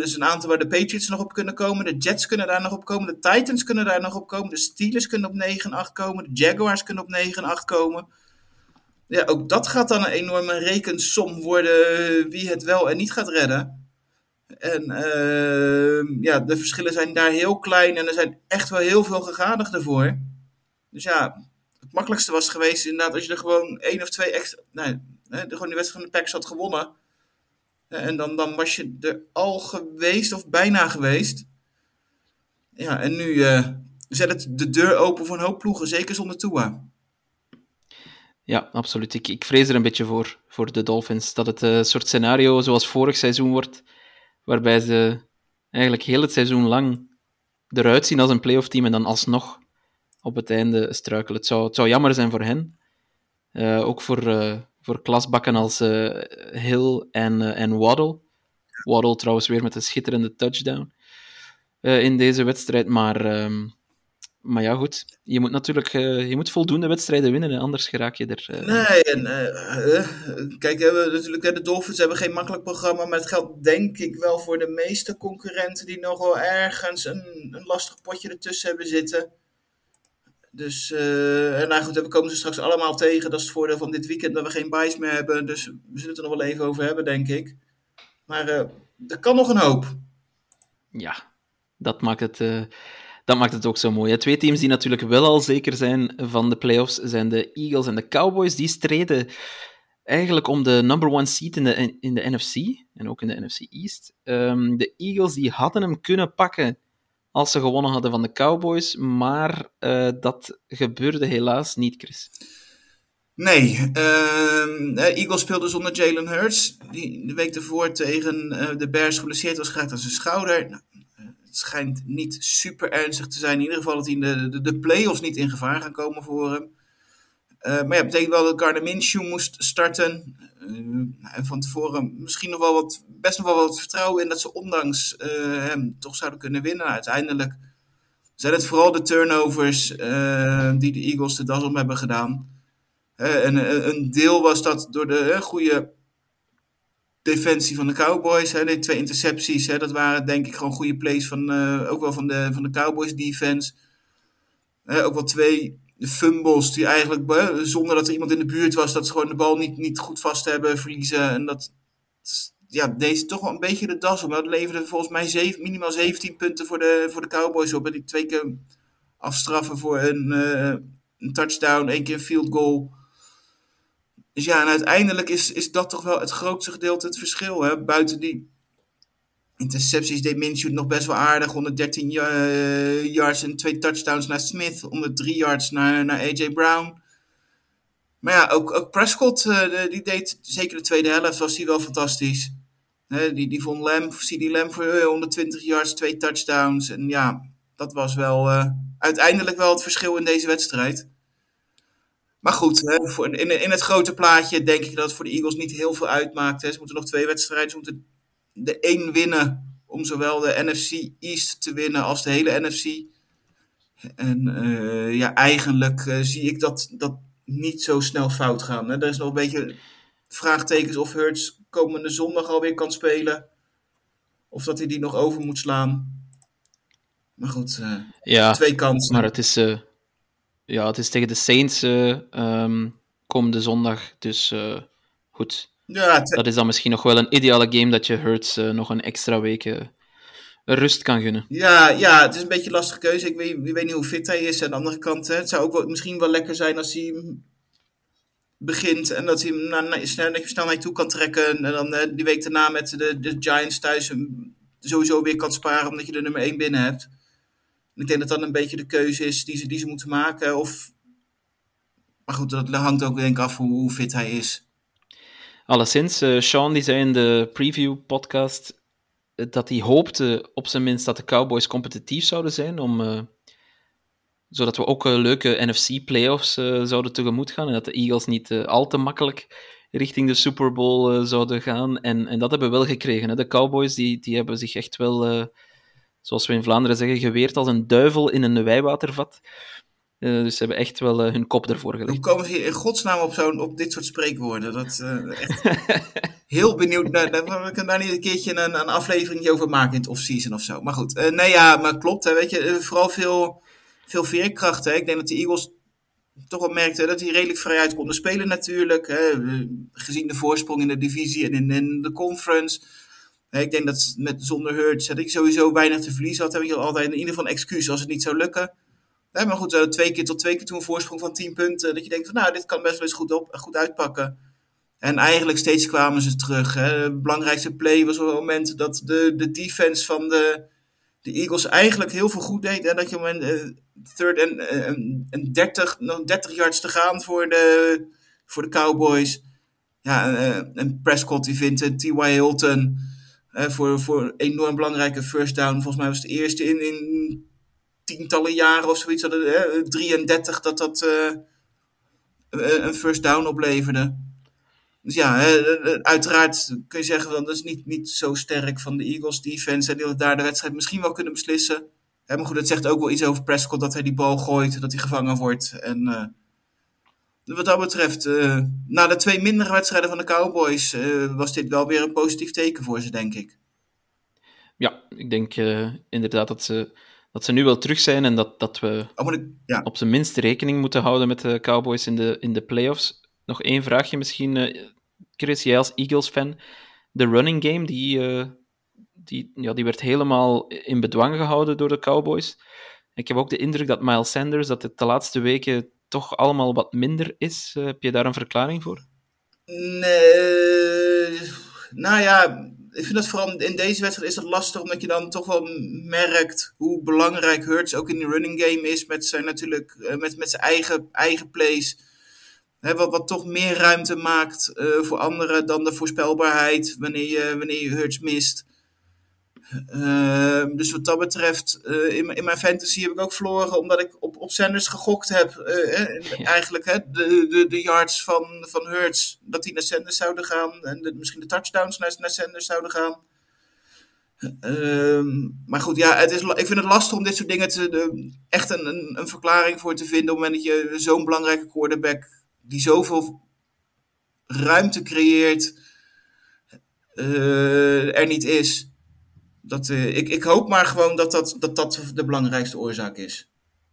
is een aantal waar de Patriots nog op kunnen komen. De Jets kunnen daar nog op komen. De Titans kunnen daar nog op komen. De Steelers kunnen op 9 en 8 komen. De Jaguars kunnen op 9 en 8 komen. Ja, ook dat gaat dan een enorme rekensom worden wie het wel en niet gaat redden. En uh, ja, de verschillen zijn daar heel klein en er zijn echt wel heel veel gegadigden voor. Dus ja, het makkelijkste was geweest inderdaad als je er gewoon één of twee extra... Nee, de, gewoon die wedstrijd van de Packers had gewonnen. En dan, dan was je er al geweest of bijna geweest. Ja, en nu uh, zet het de deur open voor een hoop ploegen, zeker zonder Tua. Ja, absoluut. Ik, ik vrees er een beetje voor, voor de Dolphins. Dat het een soort scenario zoals vorig seizoen wordt, waarbij ze eigenlijk heel het seizoen lang eruit zien als een playoff team en dan alsnog op het einde struikelen. Het zou, het zou jammer zijn voor hen. Uh, ook voor, uh, voor klasbakken als Hill en, en Waddle. Waddle trouwens weer met een schitterende touchdown in deze wedstrijd. Maar, ehm, maar ja, goed. Je moet natuurlijk je moet voldoende wedstrijden winnen, anders geraak je er. Nee, en, kijk, we, natuurlijk, de Dolphins hebben geen makkelijk programma. Maar het geldt denk ik wel voor de meeste concurrenten die nog wel ergens een, een lastig potje ertussen hebben zitten. Dus, en nou goed, we komen ze straks allemaal tegen. Dat is het voordeel van dit weekend, dat we geen buys meer hebben. Dus we zullen het er nog wel even over hebben, denk ik. Maar er kan nog een hoop. Ja, dat maakt het, dat maakt het ook zo mooi. Twee teams die natuurlijk wel al zeker zijn van de playoffs zijn de Eagles en de Cowboys. Die streden eigenlijk om de number one seat in de, in de NFC en ook in de NFC East. Um, de Eagles die hadden hem kunnen pakken als ze gewonnen hadden van de Cowboys, maar uh, dat gebeurde helaas niet, Chris. Nee, uh, Eagles speelde zonder Jalen Hurts, die de week ervoor tegen uh, de Bears geblesseerd was geraakt aan zijn schouder. Nou, schijnt niet super ernstig te zijn, in ieder geval dat hij in de, de, de playoffs niet in gevaar gaan komen voor hem. Uh, maar ja, betekent wel dat Gardner Minshew moest starten. Uh, en van tevoren misschien nog wel wat, best nog wel wat vertrouwen in dat ze ondanks uh, hem toch zouden kunnen winnen. Nou, uiteindelijk zijn het vooral de turnovers die de Eagles de das om hebben gedaan. en een deel was dat door de goede defensie van de Cowboys. Hè, de twee intercepties, hè, dat waren denk ik gewoon goede plays van, ook wel van de, van de Cowboys defense. ook wel twee fumbles die eigenlijk, zonder dat er iemand in de buurt was, dat ze gewoon de bal niet, niet goed vast hebben, verliezen. En dat, ja, deze toch wel een beetje de das om. Dat leverde volgens mij zeven, minimaal 17 punten voor de, voor de Cowboys op. En die twee keer afstraffen voor een, uh, een touchdown, één keer een field goal. Dus ja, en uiteindelijk is, is dat toch wel het grootste gedeelte het verschil. Hè? Buiten die intercepties deed Minshew nog best wel aardig. 113 uh, yards en twee touchdowns naar Smith. 103 yards naar, naar AJ Brown. Maar ja, ook, ook Prescott, uh, die deed zeker de tweede helft, was hij wel fantastisch. Die, die vond Lamb, CD Lamb voor 120 yards, twee touchdowns. En ja, dat was wel uiteindelijk wel het verschil in deze wedstrijd. Maar goed, hè, voor, in, in het grote plaatje denk ik dat het voor de Eagles niet heel veel uitmaakt. Hè. Ze moeten nog twee wedstrijden, ze moeten de één winnen om zowel de NFC East te winnen als de hele NFC. En uh, ja, eigenlijk uh, zie ik dat, dat niet zo snel fout gaan. Hè. Er is nog een beetje vraagtekens of Hurts komende zondag alweer kan spelen. Of dat hij die nog over moet slaan. Maar goed, uh, ja, twee kansen. Maar het is, ja, het is tegen de Saints um, komende zondag. Dus goed. Ja, dat is dan misschien nog wel een ideale game dat je Hurts nog een extra week rust kan gunnen. Ja, ja, het is een beetje een lastige keuze. Ik weet, ik weet niet hoe fit hij is. Aan de andere kant, hè, het zou ook wel, misschien wel lekker zijn als hij begint en dat hij hem naar, naar, snel, snel naar je toe kan trekken. En dan die week daarna met de, de Giants thuis hem sowieso weer kan sparen omdat je de nummer 1 binnen hebt. Ik denk dat dat een beetje de keuze is die ze, die ze moeten maken. Of... Maar goed, dat hangt ook denk ik af hoe, fit hij is. Alleszins, uh, Sean die zei in de preview podcast dat hij hoopte op zijn minst dat de Cowboys competitief zouden zijn, om, uh, zodat we ook leuke NFC-playoffs zouden tegemoet gaan en dat de Eagles niet al te makkelijk richting de Super Bowl zouden gaan. En, en dat hebben we wel gekregen. Hè. De Cowboys die, die hebben zich echt wel, zoals we in Vlaanderen zeggen, geweerd als een duivel in een wijwatervat. Uh, dus ze hebben echt wel uh, hun kop ervoor gelegd. Hoe komen ze in godsnaam op, zo, op dit soort spreekwoorden? Dat, uh, echt heel benieuwd. Naar, we kunnen daar niet een keertje een, een aflevering over maken in het off-season of zo. Maar goed, nee ja, maar klopt. Hè, weet je, vooral veel, veel veerkracht. Hè. Ik denk dat de Eagles toch wel merkten dat die redelijk vrij uit konden spelen natuurlijk. Hè, gezien de voorsprong in de divisie en in de conference. Ik denk dat met, zonder Hurts dat ik sowieso weinig te verliezen had. Heb ik altijd in ieder geval een excuus als het niet zou lukken. Maar goed, uh, twee keer tot twee keer toen een voorsprong van 10 punten. Dat je denkt van nou, dit kan best wel eens goed, op, goed uitpakken. En eigenlijk steeds kwamen ze terug. Hè. De belangrijkste play was op het moment dat de, de defense van de, de Eagles eigenlijk heel veel goed deed. En dat je op een third en, uh, en 30, nog 30 yards te gaan voor de, voor de Cowboys. Ja, en Prescott die vindt T.Y. Hilton voor, voor een enorm belangrijke first down. Volgens mij was het de eerste in, in tientallen jaren of zoiets, hadden, hè, 33 dat dat uh, een first down opleverde. Dus ja, uiteraard kun je zeggen dat is niet, niet zo sterk van de Eagles defense. En die daar de wedstrijd misschien wel kunnen beslissen. Maar goed, het zegt ook wel iets over Prescott dat hij die bal gooit, dat hij gevangen wordt. En wat dat betreft, uh, na de twee mindere wedstrijden van de Cowboys, uh, was dit wel weer een positief teken voor ze, denk ik. Ja, ik denk inderdaad dat ze dat ze nu wel terug zijn en dat, dat we oh, ik, ja. op zijn minst rekening moeten houden met de Cowboys in de, in de playoffs. Nog één vraagje misschien, Chris, jij als Eagles-fan. De running game, die, die, ja, die werd helemaal in bedwang gehouden door de Cowboys. Ik heb ook de indruk dat Miles Sanders, dat het de laatste weken toch allemaal wat minder is. Uh, heb je daar een verklaring voor? Nee, nou ja, ik vind dat vooral in deze wedstrijd is dat lastig, omdat je dan toch wel merkt hoe belangrijk Hurts ook in de running game is met zijn, natuurlijk, uh, met, met zijn eigen, eigen plays. Wat, wat toch meer ruimte maakt voor anderen dan de voorspelbaarheid wanneer je, wanneer je Hurts mist. Uh, dus wat dat betreft, uh, in, in mijn fantasy heb ik ook verloren omdat ik op, op Sanders gegokt heb. Uh, ja. Eigenlijk hè, de, de, de yards van, van Hurts, dat die naar Sanders zouden gaan. En de, misschien de touchdowns naar, naar Sanders zouden gaan. maar goed, ja, het is, ik vind het lastig om dit soort dingen te, de, echt een, een, een, verklaring voor te vinden. Op het moment dat je zo'n belangrijke quarterback, die zoveel ruimte creëert, er niet is dat, uh, ik, ik hoop maar gewoon dat dat, dat dat de belangrijkste oorzaak is.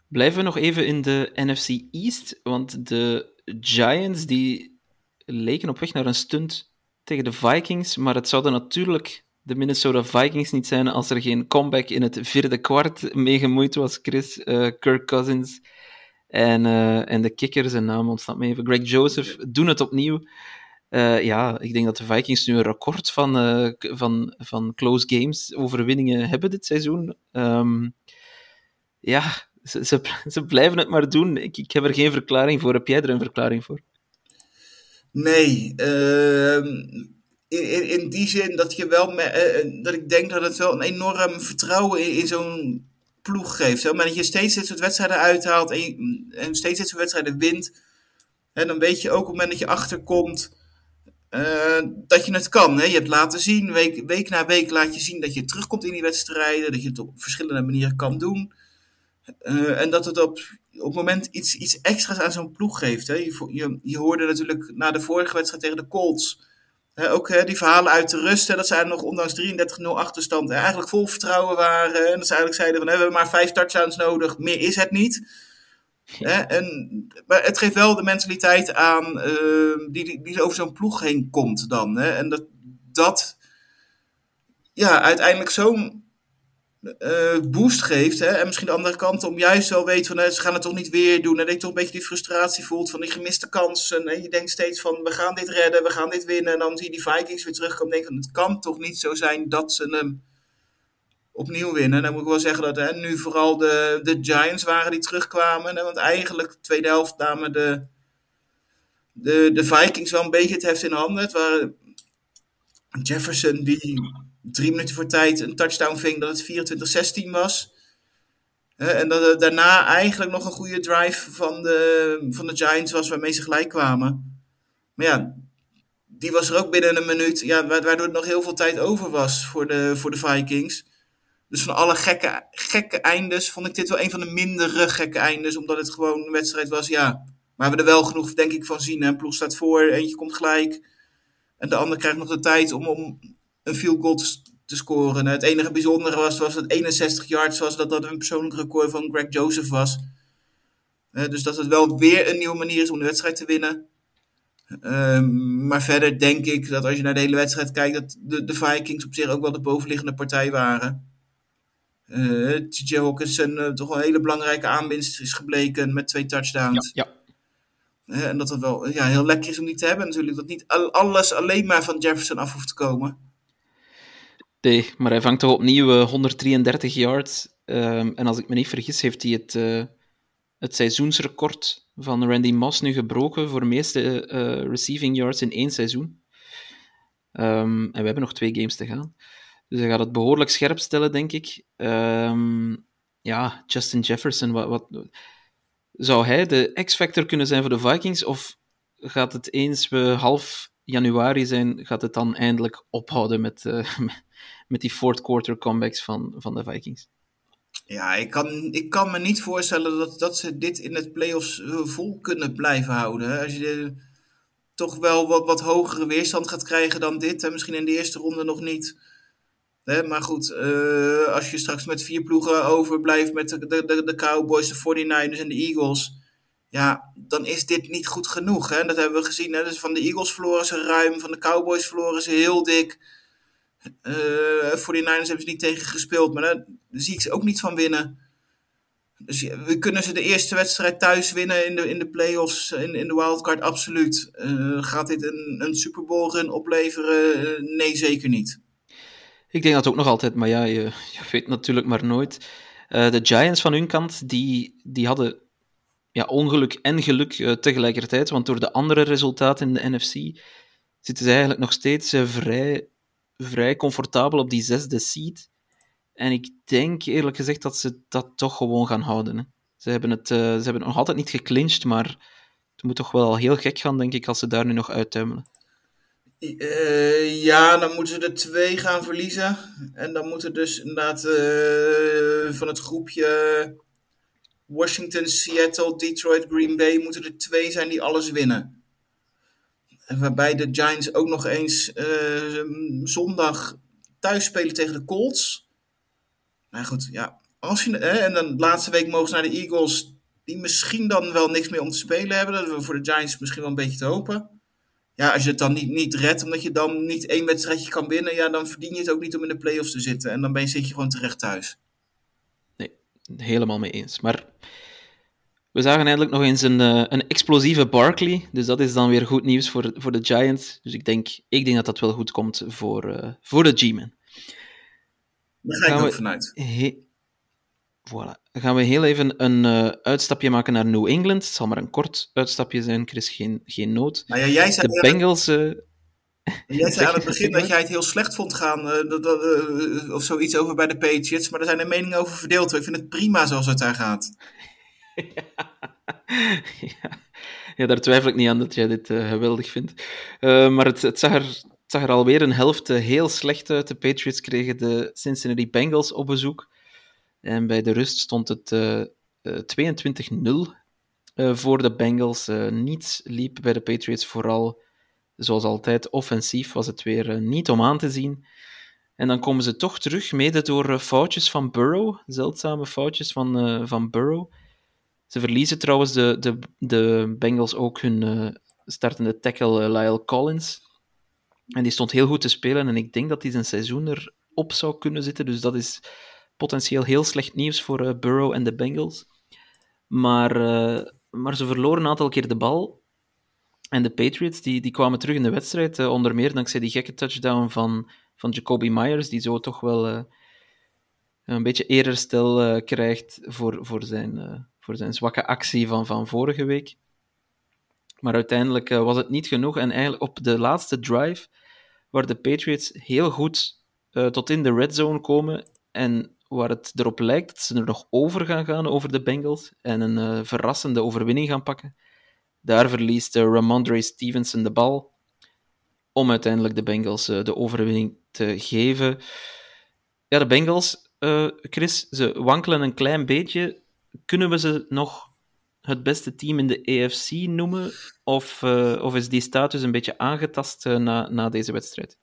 Blijven we nog even in de NFC East, want de Giants die leken op weg naar een stunt tegen de Vikings, maar het zouden natuurlijk de Minnesota Vikings niet zijn als er geen comeback in het vierde kwart mee gemoeid was, Chris, uh, Kirk Cousins en, uh, en de kicker, zijn naam ontstaat me even, Greg Joseph, doen het opnieuw. Uh, ja, ik denk dat de Vikings nu een record van, uh, van, van close games, overwinningen hebben dit seizoen. Um, ja, ze, (laughs) ze, blijven het maar doen. Ik, ik heb er geen verklaring voor. Heb jij er een verklaring voor? Nee. Uh, in, in die zin dat je wel me, dat ik denk dat het wel een enorm vertrouwen in, in zo'n ploeg geeft. Hè? Maar dat je steeds dit soort wedstrijden uithaalt en, je, en steeds dit soort wedstrijden wint Hè, dan weet je ook op het moment dat je achterkomt uh, dat je het kan. Hè? Je hebt laten zien, week, na week laat je zien dat je terugkomt in die wedstrijden, dat je het op verschillende manieren kan doen. Uh, en dat het op, op het moment iets, iets extra's aan zo'n ploeg geeft. Hè? Je, je, je, hoorde natuurlijk na de vorige wedstrijd tegen de Colts. Hè, ook hè, die verhalen uit de rust, hè, dat zij nog ondanks 33-0 achterstand eigenlijk vol vertrouwen waren. En dat ze eigenlijk zeiden van we hebben maar vijf touchdowns nodig, meer is het niet. En, maar het geeft wel de mentaliteit aan uh, die, die, over zo'n ploeg heen komt dan. Hè? En dat, dat ja, uiteindelijk zo'n uh, boost geeft. Hè? En misschien de andere kant om juist wel weet van ze gaan het toch niet weer doen. En dat je toch een beetje die frustratie voelt van die gemiste kansen. En je denkt steeds van we gaan dit redden, we gaan dit winnen. En dan zie je die Vikings weer terugkomen en denk van het kan toch niet zo zijn dat ze hem opnieuw winnen. Dan moet ik wel zeggen dat hè, nu vooral de, de Giants waren die terugkwamen. Hè, want eigenlijk de tweede helft namen de, de, de Vikings wel een beetje het heft in handen. Het waren Jefferson die drie minuten voor tijd een touchdown ving dat het 24-16 was. en dat daarna eigenlijk nog een goede drive van de, van de Giants was waarmee ze gelijk kwamen. Maar ja, die was er ook binnen een minuut, ja, waardoor er nog heel veel tijd over was voor de, voor de Vikings. Dus van alle gekke, gekke eindes vond ik dit wel een van de mindere gekke eindes. Omdat het gewoon een wedstrijd was, ja. Maar we er wel genoeg, denk ik, van zien. Een ploeg staat voor, eentje komt gelijk. En de ander krijgt nog de tijd om, om een field goal te, scoren. Het enige bijzondere was, was dat 61 yards was. Dat dat een persoonlijk record van Greg Joseph was. dus dat het wel weer een nieuwe manier is om de wedstrijd te winnen. Um, maar verder denk ik dat als je naar de hele wedstrijd kijkt, dat de Vikings op zich ook wel de bovenliggende partij waren. Uh, eh, TJ Hawkinson uh, toch een hele belangrijke aanwinst is gebleken met twee touchdowns. Ja. ja. Uh, en dat het wel ja, heel lekker is om die te hebben natuurlijk. Dat niet alles alleen maar van Jefferson af hoeft te komen. Nee, maar hij vangt toch opnieuw 133 yards. Um, en als ik me niet vergis, heeft hij het, het seizoensrecord van Randy Moss nu gebroken voor de meeste receiving yards in één seizoen. Um, en we hebben nog twee games te gaan. Dus hij gaat het behoorlijk scherp stellen, denk ik. Um, ja, Justin Jefferson, wat, zou hij de X-factor kunnen zijn voor de Vikings? Of gaat het eens we half januari zijn, gaat het dan eindelijk ophouden met, uh, (laughs) met die fourth quarter comebacks van, van de Vikings? Ja, ik kan, ik kan me niet voorstellen dat, dat ze dit in het playoffs eh, vol kunnen blijven houden. Als je toch wel wat, wat hogere weerstand gaat krijgen dan dit, en misschien in de eerste ronde nog niet maar goed, uh, als je straks met vier ploegen overblijft met de, de, de Cowboys, de 49ers en de Eagles. Ja, dan is dit niet goed genoeg. Hè? Dat hebben we gezien. Hè? Dus van de Eagles verloren ze ruim, van de Cowboys verloren ze heel dik. Uh, 49ers hebben ze niet tegen gespeeld, maar daar zie ik ze ook niet van winnen. Dus we kunnen ze de eerste wedstrijd thuis winnen in de, in de playoffs, in, in de wildcard, absoluut. Uh, gaat dit een, een Super Bowl run opleveren? Nee, zeker niet. Ik denk dat ook nog altijd, maar ja, je, je weet natuurlijk maar nooit. Uh, de Giants van hun kant, die, die hadden ja, ongeluk en geluk uh, tegelijkertijd, want door de andere resultaten in de NFC zitten ze eigenlijk nog steeds uh, vrij, vrij comfortabel op die zesde seed. En ik denk eerlijk gezegd dat ze dat toch gewoon gaan houden. Hè. Ze, hebben het, ze hebben het nog altijd niet geclinched, maar het moet toch wel heel gek gaan, denk ik, als ze daar nu nog uittuimelen. Uh, ja, dan moeten ze er twee gaan verliezen. En dan moeten dus inderdaad uh, van het groepje Washington, Seattle, Detroit, Green Bay moeten er twee zijn die alles winnen. En waarbij de Giants ook nog eens uh, zondag thuis spelen tegen de Colts. Maar goed, ja. Als je, en dan de laatste week mogen ze naar de Eagles, die misschien dan wel niks meer om te spelen hebben. Dat is voor de Giants misschien wel een beetje te hopen ja, als je het dan niet, niet redt, omdat je dan niet één wedstrijdje kan winnen, ja, dan verdien je het ook niet om in de play-offs te zitten. En dan ben je, zit je gewoon terecht thuis. Nee, helemaal mee eens. Maar we zagen eindelijk nog eens een, uh, een explosieve Barkley. Dus dat is dan weer goed nieuws voor, voor de Giants. Dus ik denk, ik denk dat dat wel goed komt voor, uh, voor de G-Men. Daar ga ik ook vanuit. Voilà. Dan gaan we heel even een uh, uitstapje maken naar New England. Het zal maar een kort uitstapje zijn, Chris, geen, geen nood. Nou ja, jij zei de Bengals... Uh, jij zei (laughs) aan het begin dat jij het heel slecht vond gaan, uh, dat, uh, of zoiets over bij de Patriots, maar er zijn er meningen over verdeeld. Ik vind het prima zoals het daar gaat. ja. (laughs) ja. ja, daar twijfel ik niet aan dat jij dit geweldig vindt. Maar het, het, zag er, het zag er alweer een helft heel slecht uit. De Patriots kregen de Cincinnati Bengals op bezoek. En bij de rust stond het 22-0 voor de Bengals. niets liep bij de Patriots, vooral zoals altijd offensief was het weer niet om aan te zien. En dan komen ze toch terug, mede door foutjes van Burrow, zeldzame foutjes van, van Burrow. Ze verliezen trouwens de, de, de Bengals ook hun startende tackle Lyle Collins. En die stond heel goed te spelen en ik denk dat hij zijn seizoen erop zou kunnen zitten. Dus dat is potentieel heel slecht nieuws voor uh, Burrow en de Bengals. Maar, maar ze verloren een aantal keer de bal. En de Patriots die, die kwamen terug in de wedstrijd, onder meer dankzij die gekke touchdown van, van Jacoby Myers, die zo toch wel een beetje eerherstel krijgt voor, voor zijn voor zijn zwakke actie van, van vorige week. Maar uiteindelijk uh, was het niet genoeg. En eigenlijk op de laatste drive, waar de Patriots heel goed uh, tot in de red zone komen en waar het erop lijkt dat ze er nog over gaan gaan over de Bengals en een uh, verrassende overwinning gaan pakken, daar verliest Ramondre Stevenson de bal om uiteindelijk de Bengals de overwinning te geven. Ja, de Bengals, Chris, ze wankelen een klein beetje kunnen we ze nog het beste team in de EFC noemen? Of, uh, of is die status een beetje aangetast uh, na, na deze wedstrijd?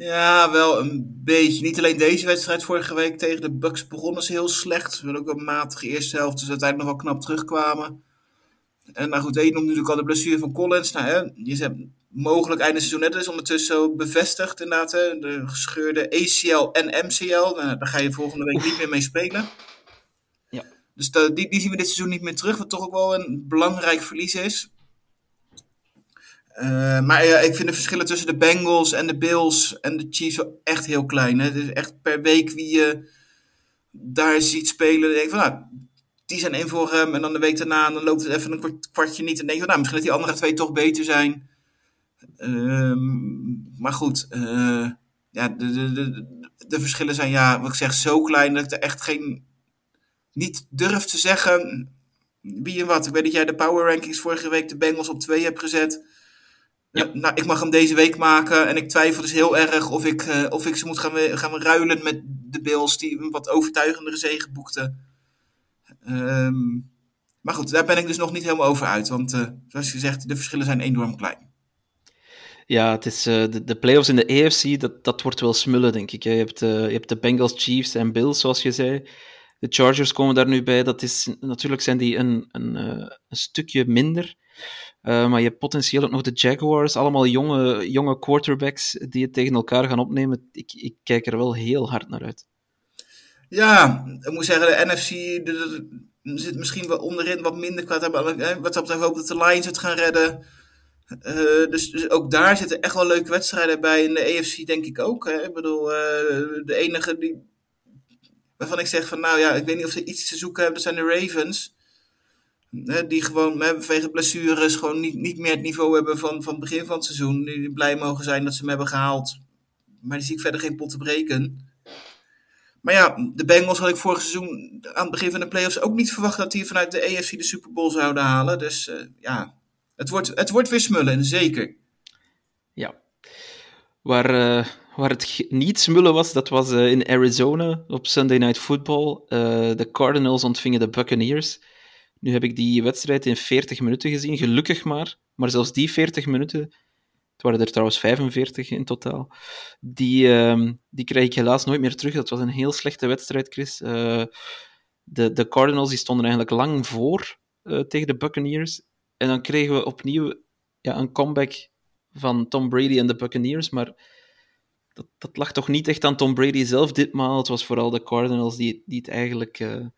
Ja, wel een beetje. Niet alleen deze wedstrijd vorige week tegen de Bucks begonnen ze heel slecht. Ze hadden ook een matige eerste helft, dus uiteindelijk nog wel knap terugkwamen. En nou goed, je noemt natuurlijk al de blessure van Collins. Nou, hè, je hebt mogelijk einde seizoen net is ondertussen bevestigd inderdaad. Hè, de gescheurde ACL en MCL. Nou, daar ga je volgende week niet meer mee spelen. Dus die, die zien we dit seizoen niet meer terug, wat toch ook wel een belangrijk verlies is. Uh, maar ja, ik vind de verschillen tussen de Bengals en de Bills en de Chiefs echt heel klein. Hè? Is echt per week wie je daar ziet spelen. Denk van, nou, die zijn één voor hem. En dan de week daarna dan loopt het even een kwartje niet. En denk je nou, misschien dat die andere twee toch beter zijn. Uh, maar goed, uh, ja, de, de, de, de, verschillen zijn, ja, wat ik zeg, zo klein dat ik er echt geen niet durf te zeggen wie en wat. Ik weet dat jij de power rankings vorige week de Bengals op 2 hebt gezet. Ja. Nou, ik mag hem deze week maken en ik twijfel dus heel erg of ik, uh, of ik ze moet gaan, gaan ruilen met de Bills die een wat overtuigendere zege boekten. Um, maar goed, daar ben ik dus nog niet helemaal over uit, want uh, zoals gezegd, de verschillen zijn enorm klein. Ja, het is, uh, de, de playoffs in de AFC, dat, dat wordt wel smullen, denk ik. Je hebt, je hebt de Bengals, Chiefs en Bills, zoals je zei. De Chargers komen daar nu bij. Dat is, natuurlijk zijn die een, een, een stukje minder. Uh, maar je hebt potentieel ook nog de Jaguars. Allemaal jonge, jonge quarterbacks die het tegen elkaar gaan opnemen. Ik, ik kijk er wel heel hard naar uit. Ja, ik moet zeggen, de NFC zit misschien wel onderin wat minder qua Wat dat betreft hoop dat de Lions het gaan redden. Uh, dus, dus, ook daar zitten echt wel leuke wedstrijden bij. In de AFC denk ik ook. Hè. Ik bedoel, de enige die waarvan ik zeg van nou ja, ik weet niet of ze iets te zoeken hebben, zijn de Ravens. Die gewoon vanwege blessures gewoon niet, niet meer het niveau hebben van, van het begin van het seizoen. Die blij mogen zijn dat ze hem hebben gehaald. Maar die zie ik verder geen pot te breken. Maar ja, de Bengals had ik vorig seizoen aan het begin van de playoffs ook niet verwacht dat die vanuit de AFC de Super Bowl zouden halen. Dus uh, ja, het wordt, het wordt weer smullen, zeker. Ja. Waar, uh, Waar het niet smullen was, dat was uh, in Arizona op Sunday Night Football. De Cardinals ontvingen de Buccaneers. Nu heb ik die wedstrijd in 40 minuten gezien, gelukkig maar. Maar zelfs die 40 minuten, het waren er trouwens 45 in totaal, die, uh, die krijg ik helaas nooit meer terug. Dat was een heel slechte wedstrijd, Chris. Uh, de, de Cardinals die stonden eigenlijk lang voor tegen de Buccaneers. En dan kregen we opnieuw ja, een comeback van Tom Brady en de Buccaneers, maar dat, dat lag toch niet echt aan Tom Brady zelf ditmaal. Het was vooral de Cardinals die, die het eigenlijk, die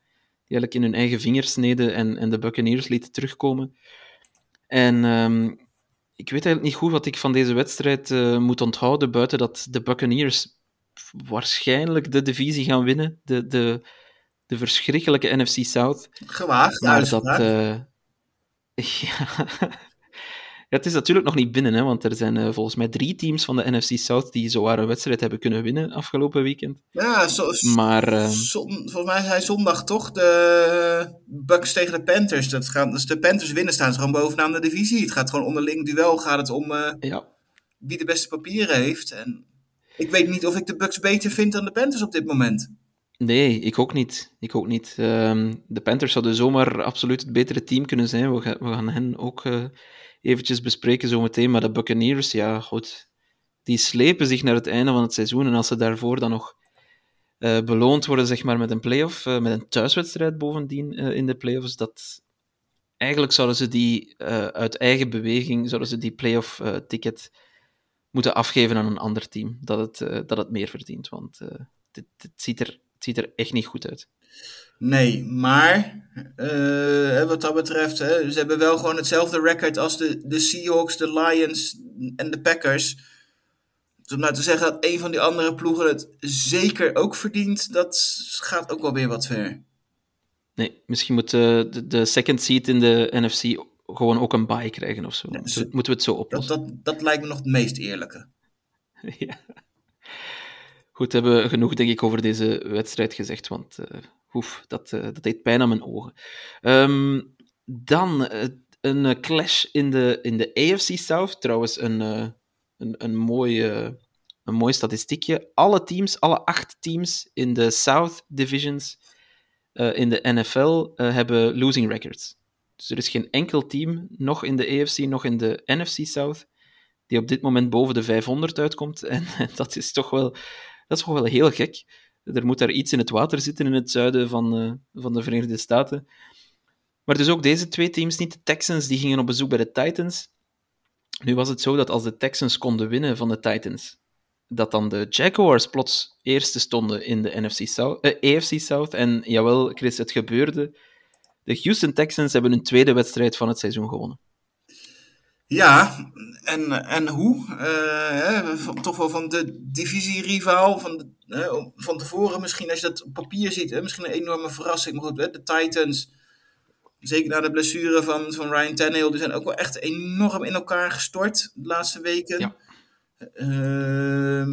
eigenlijk in hun eigen vingers sneden en, en de Buccaneers lieten terugkomen. En um, ik weet eigenlijk niet goed wat ik van deze wedstrijd uh, moet onthouden, buiten dat de Buccaneers waarschijnlijk de divisie gaan winnen. De, de, de verschrikkelijke NFC South. Gewaagd, maar dat, uh, (laughs) ja, Ja, het is natuurlijk nog niet binnen, hè, want er zijn uh, volgens mij drie teams van de NFC South die zowaar een wedstrijd hebben kunnen winnen afgelopen weekend. Ja, zo, maar, uh, zon, volgens mij zei zondag toch de Bucks tegen de Panthers. Dat gaat, dus de Panthers winnen staan ze gewoon bovenaan de divisie. Het gaat gewoon onderling duel, gaat het om uh, ja. wie de beste papieren heeft. En ik weet niet of ik de Bucks beter vind dan de Panthers op dit moment. Nee, ik ook niet. Ik ook niet. Um, de Panthers zouden zomaar absoluut het betere team kunnen zijn. We, gaan, we gaan hen ook eventjes bespreken zometeen. Maar de Buccaneers, ja, goed. Die slepen zich naar het einde van het seizoen. En als ze daarvoor dan nog uh, beloond worden zeg maar, met een playoff, uh, met een thuiswedstrijd bovendien in de playoffs, dat... Eigenlijk zouden ze die uit eigen beweging, zouden ze die playoff ticket moeten afgeven aan een ander team. Dat het, dat het meer verdient. Want dit ziet er het ziet er echt niet goed uit. Nee, maar uh, wat dat betreft, hè, ze hebben wel gewoon hetzelfde record als de, de Seahawks, de Lions en de Packers. Dus om nou te zeggen dat een van die andere ploegen het zeker ook verdient, dat gaat ook wel weer wat ver. Nee, misschien moet de, de, de second seed in de NFC gewoon ook een bye krijgen of zo. Ja, dus moeten we het zo oplossen. Dat, dat, dat lijkt me nog het meest eerlijke. (laughs) ja. Goed, hebben we genoeg, denk ik, over deze wedstrijd gezegd, want uh, oef, dat, uh, dat deed pijn aan mijn ogen. Um, dan een clash in de, in de AFC South. Trouwens, een, een, een, mooi, een mooi statistiekje. Alle teams, alle acht teams in de South Divisions in de NFL hebben losing records. Dus er is geen enkel team, nog in de AFC, nog in de NFC South, die op dit moment boven de 500 uitkomt. (laughs) En dat is toch wel dat is gewoon wel heel gek. Er moet daar iets in het water zitten in het zuiden van, uh, van de Verenigde Staten. Maar dus ook deze twee teams niet. De Texans die gingen op bezoek bij de Titans. Nu was het zo dat als de Texans konden winnen van de Titans, dat dan de Jaguars plots eerste stonden in de NFC South, eh, South. En jawel, Chris, het gebeurde. De Houston Texans hebben hun tweede wedstrijd van het seizoen gewonnen. Ja, en, en hoe? Uh, toch wel van de divisierivaal van, de, uh, van tevoren misschien, als je dat op papier ziet, hè, misschien een enorme verrassing. Maar goed, hè, de Titans, zeker na de blessure van, van Ryan Tannehill, die zijn ook wel echt enorm in elkaar gestort de laatste weken. Ja. Uh,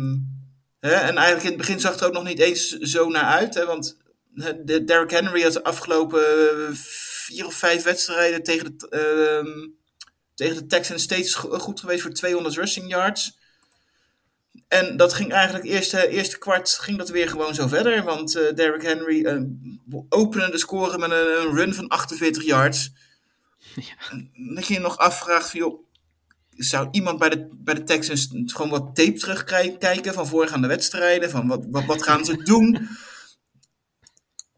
hè, en eigenlijk in het begin zag het er ook nog niet eens zo naar uit, hè, want de Derrick Henry had de afgelopen vier of vijf wedstrijden tegen de ehm, tegen de Texans steeds goed geweest voor 200 rushing yards. En dat ging eigenlijk eerste, eerste kwart ging dat weer gewoon zo verder. Want uh, Derrick Henry uh, opende de score met een, een, run van 48 yards. (laughs) Ja. Dat je je nog afvraagt van, joh, zou iemand bij de, bij de Texans gewoon wat tape terugkijken van voorgaande wedstrijden? Van wat, wat, wat gaan ze (laughs) doen?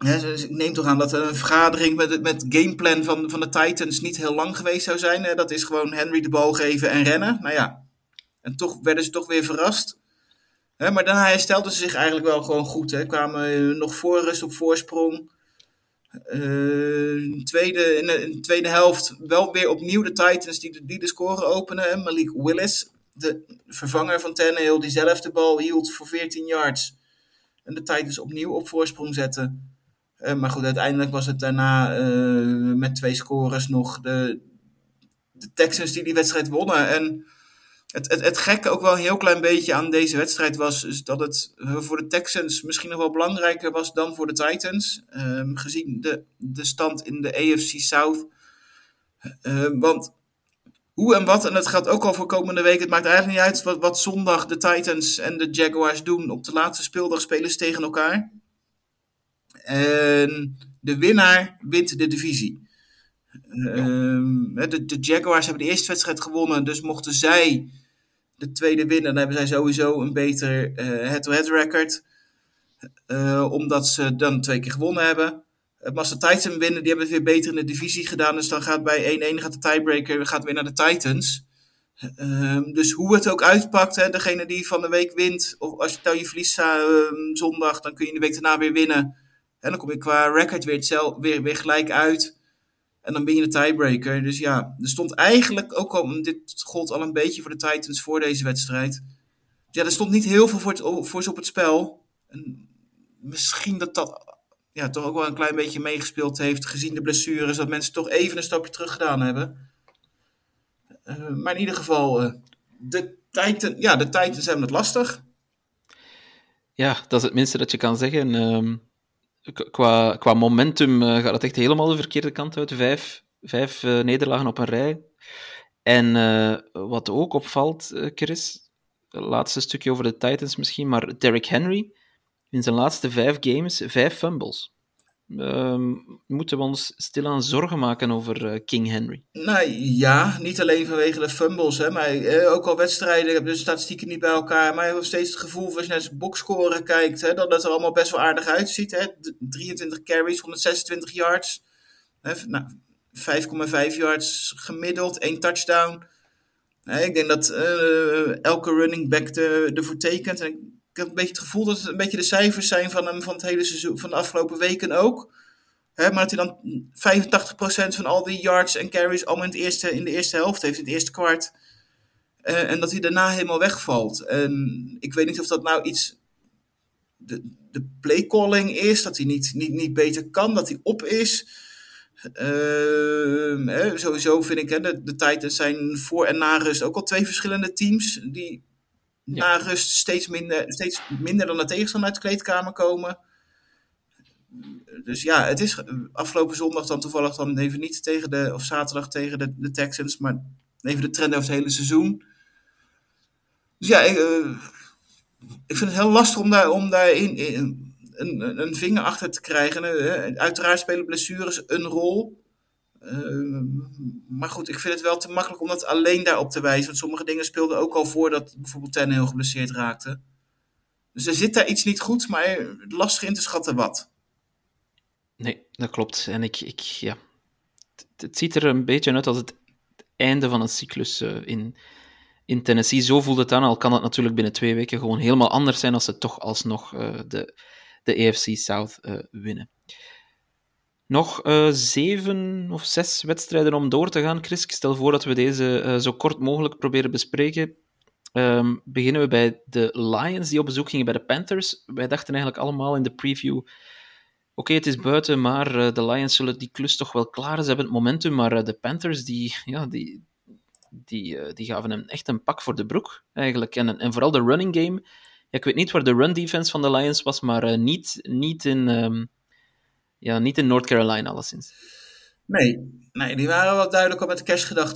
Dus ik neem toch aan dat een vergadering met het gameplan van, van de Titans niet heel lang geweest zou zijn. Dat is gewoon Henry de bal geven en rennen. Nou ja, en toch werden ze toch weer verrast. maar daarna herstelden ze zich eigenlijk wel gewoon goed. Hè. Kwamen nog voor rust op voorsprong. Uh, tweede, in, de, in de tweede helft wel weer opnieuw de Titans die de, score openen. Malik Willis, de vervanger van Tannehill, die zelf de bal hield voor 14 yards. En de Titans opnieuw op voorsprong zetten. Uh, maar goed, uiteindelijk was het daarna uh, met twee scores nog de, de Texans die die wedstrijd wonnen. En het, het, het gekke ook wel een heel klein beetje aan deze wedstrijd was is dat het voor de Texans misschien nog wel belangrijker was dan voor de Titans. Uh, gezien de, de stand in de AFC South. want hoe en wat, en dat gaat ook al voor komende week. Het maakt eigenlijk niet uit wat, wat zondag de Titans en de Jaguars doen. Op de laatste speeldag spelen ze tegen elkaar. En de winnaar wint de divisie. Ehm, de, de, Jaguars hebben de eerste wedstrijd gewonnen, dus mochten zij de tweede winnen, dan hebben zij sowieso een beter uh, head-to-head record. Uh, omdat ze dan twee keer gewonnen hebben. Maar als de Titans winnen, die hebben het weer beter in de divisie gedaan. Dus dan gaat bij 1-1 gaat de tiebreaker gaat weer naar de Titans. Um, dus hoe het ook uitpakt, hè, degene die van de week wint, of als je, tel je verliest zondag, dan kun je de week daarna weer winnen. En dan kom je qua record weer, weer, weer gelijk uit. En dan ben je de tiebreaker. Dus ja, er stond eigenlijk ook al, dit gold al een beetje voor de Titans voor deze wedstrijd. Dus ja, er stond niet heel veel voor, voor ze op het spel. En misschien dat dat ja, toch ook wel een klein beetje meegespeeld heeft, gezien de blessures, dat mensen toch even een stapje terug gedaan hebben. Uh, maar in ieder geval, uh, de, Titan, ja, de Titans hebben het lastig. Ja, dat is het minste dat je kan zeggen. Uh, qua, qua momentum uh, gaat het echt helemaal de verkeerde kant uit. Vijf, vijf nederlagen op een rij. En wat ook opvalt, Chris, laatste stukje over de Titans misschien, maar Derrick Henry in zijn laatste vijf games vijf fumbles. Uh, moeten we ons stilaan zorgen maken over uh, King Henry? Nou ja, niet alleen vanwege de fumbles, hè, maar uh, ook al wedstrijden, ik heb de statistieken niet bij elkaar, maar je hebt steeds het gevoel, als je naar zijn boxscoren kijkt, hè, dat het er allemaal best wel aardig uitziet. Hè. 23 carries, 126 yards, nou, 5,5 yards gemiddeld, één touchdown. ik denk dat uh, elke running back ervoor tekent. En ik heb een beetje het gevoel dat het een beetje de cijfers zijn van hem van het hele seizoen, van de afgelopen weken ook. Maar dat hij dan 85% van al die yards en carries allemaal in, het eerste, in de eerste helft heeft, in het eerste kwart. Uh, en dat hij daarna helemaal wegvalt. En ik weet niet of dat nou iets. De, de playcalling is, dat hij niet, niet, niet beter kan, dat hij op is. Uh, sowieso vind ik, de, de Titans zijn voor en na rust ook al twee verschillende teams. Die na rust steeds minder, steeds minder dan de tegenstander uit de kleedkamer komen. Dus ja, het is afgelopen zondag dan toevallig dan even niet tegen de, of zaterdag tegen de, de Texans, maar even de trend over het hele seizoen. Dus ja, ik, uh, ik vind het heel lastig om daar, om daar in, een, een vinger achter te krijgen. Uh, uiteraard spelen blessures een rol. Uh, maar goed, ik vind het wel te makkelijk om dat alleen daarop te wijzen. Want sommige dingen speelden ook al voordat bijvoorbeeld Ten heel geblesseerd raakte. Dus er zit daar iets niet goed, maar lastig in te schatten wat. Nee, dat klopt. En ik, ik ja. Het, ziet er een beetje uit als het einde van een cyclus uh, in, in Tennessee. Zo voelt het aan, al kan het natuurlijk binnen twee weken gewoon helemaal anders zijn als ze toch alsnog uh, de, de AFC South winnen. Nog uh, zeven of zes wedstrijden om door te gaan, Chris. Ik stel voor dat we deze uh, zo kort mogelijk proberen bespreken. Um, beginnen we bij de Lions, die op bezoek gingen bij de Panthers. Wij dachten eigenlijk allemaal in de preview... Oké, het is buiten, maar uh, de Lions zullen die klus toch wel klaren. Ze hebben het momentum, maar de Panthers, die, ja, die, die, die gaven hem echt een pak voor de broek, eigenlijk. En, en vooral de running game. Ik weet niet waar de run defense van de Lions was, maar niet, niet in... Um, ja, niet in North Carolina alleszins. Nee, nee die waren wel duidelijk al met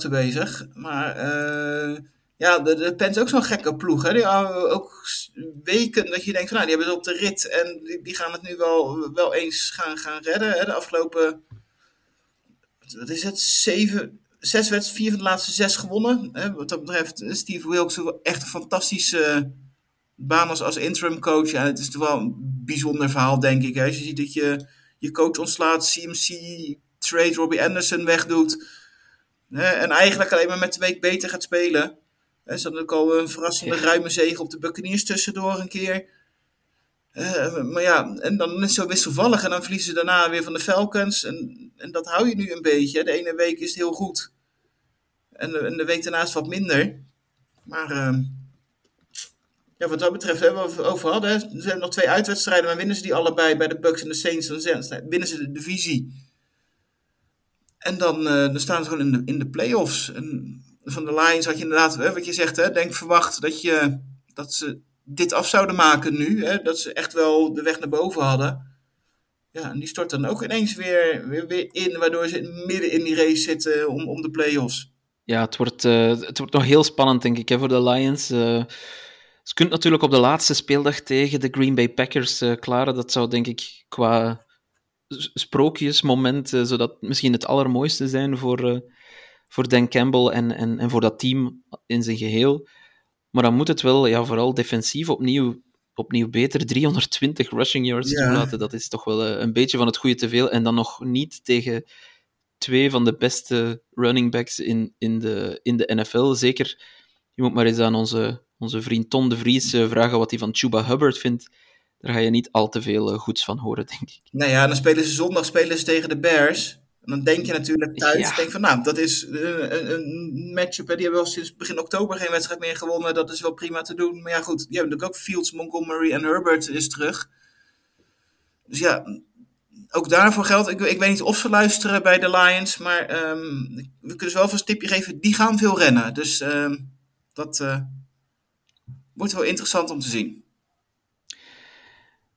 de bezig. Maar uh, ja, de, de Pens ook zo'n gekke ploeg. Hè? Die hebben ook weken dat je denkt van nou, die hebben het op de rit. En die, die gaan het nu wel, wel eens gaan, gaan redden. Hè? De afgelopen, wat is het, zeven, zes wedstrijden, vier van de laatste zes gewonnen. Hè? Wat dat betreft, Steve Wilkes echt een fantastische baan als, als interim coach. Het is toch wel een bijzonder verhaal, denk ik. Je ziet dat je je coach ontslaat, CMC, trade Robbie Anderson wegdoet. Hè, en eigenlijk alleen maar met de week beter gaat spelen. Hè, ze hadden ook al een verrassende ruime zege op de Buccaneers tussendoor een keer. Uh, maar ja, en dan is het zo wisselvallig. En dan verliezen ze daarna weer van de Falcons. En, en dat hou je nu een beetje. De ene week is het heel goed. En de, en de week daarnaast wat minder. Maar uh, ja, wat dat betreft hebben we het over hadden. Er zijn nog twee uitwedstrijden, maar winnen ze die allebei bij de Bucks en de Saints, dan winnen ze de divisie. En dan, uh, dan staan ze gewoon in de, in de playoffs. En van de Lions had je inderdaad, hè, wat je zegt, hè, denk verwacht dat, je, dat ze dit af zouden maken nu. Hè, dat ze echt wel de weg naar boven hadden. Ja, en die stort dan ook ineens weer, weer, weer in, waardoor ze midden in die race zitten om, om de playoffs. Ja, het wordt, uh, het wordt nog heel spannend, denk ik, hè, voor de Lions. Uh ze kunt natuurlijk op de laatste speeldag tegen de Green Bay Packers uh, klaren. Dat zou denk ik qua sprookjesmoment, uh, zodat misschien het allermooiste zijn voor, uh, voor Dan Campbell en, en, en voor dat team in zijn geheel. Maar dan moet het wel ja, vooral defensief opnieuw, opnieuw beter 320 rushing yards ja. toelaten. Dat is toch wel een beetje van het goede te veel. En dan nog niet tegen twee van de beste running backs in, in, de, in de NFL. Zeker, je moet maar eens aan onze onze vriend Ton de Vries uh, vragen wat hij van Chuba Hubbard vindt. Daar ga je niet al te veel uh, goeds van horen, denk ik. Nou ja, dan spelen ze zondag spelen ze tegen de Bears. En dan denk je natuurlijk thuis, ja. denk van nou, dat is een, een matchup. Hè. Die hebben wel sinds begin oktober geen wedstrijd meer gewonnen. Dat is wel prima te doen. Maar ja, goed, die hebben natuurlijk ook Fields, Montgomery en Herbert is terug. Dus ja, ook daarvoor geldt, ik, ik weet niet of ze luisteren bij de Lions, maar ehm, we kunnen ze wel vast een tipje geven, die gaan veel rennen. Dus ehm, dat uh, wordt wel interessant om te zien.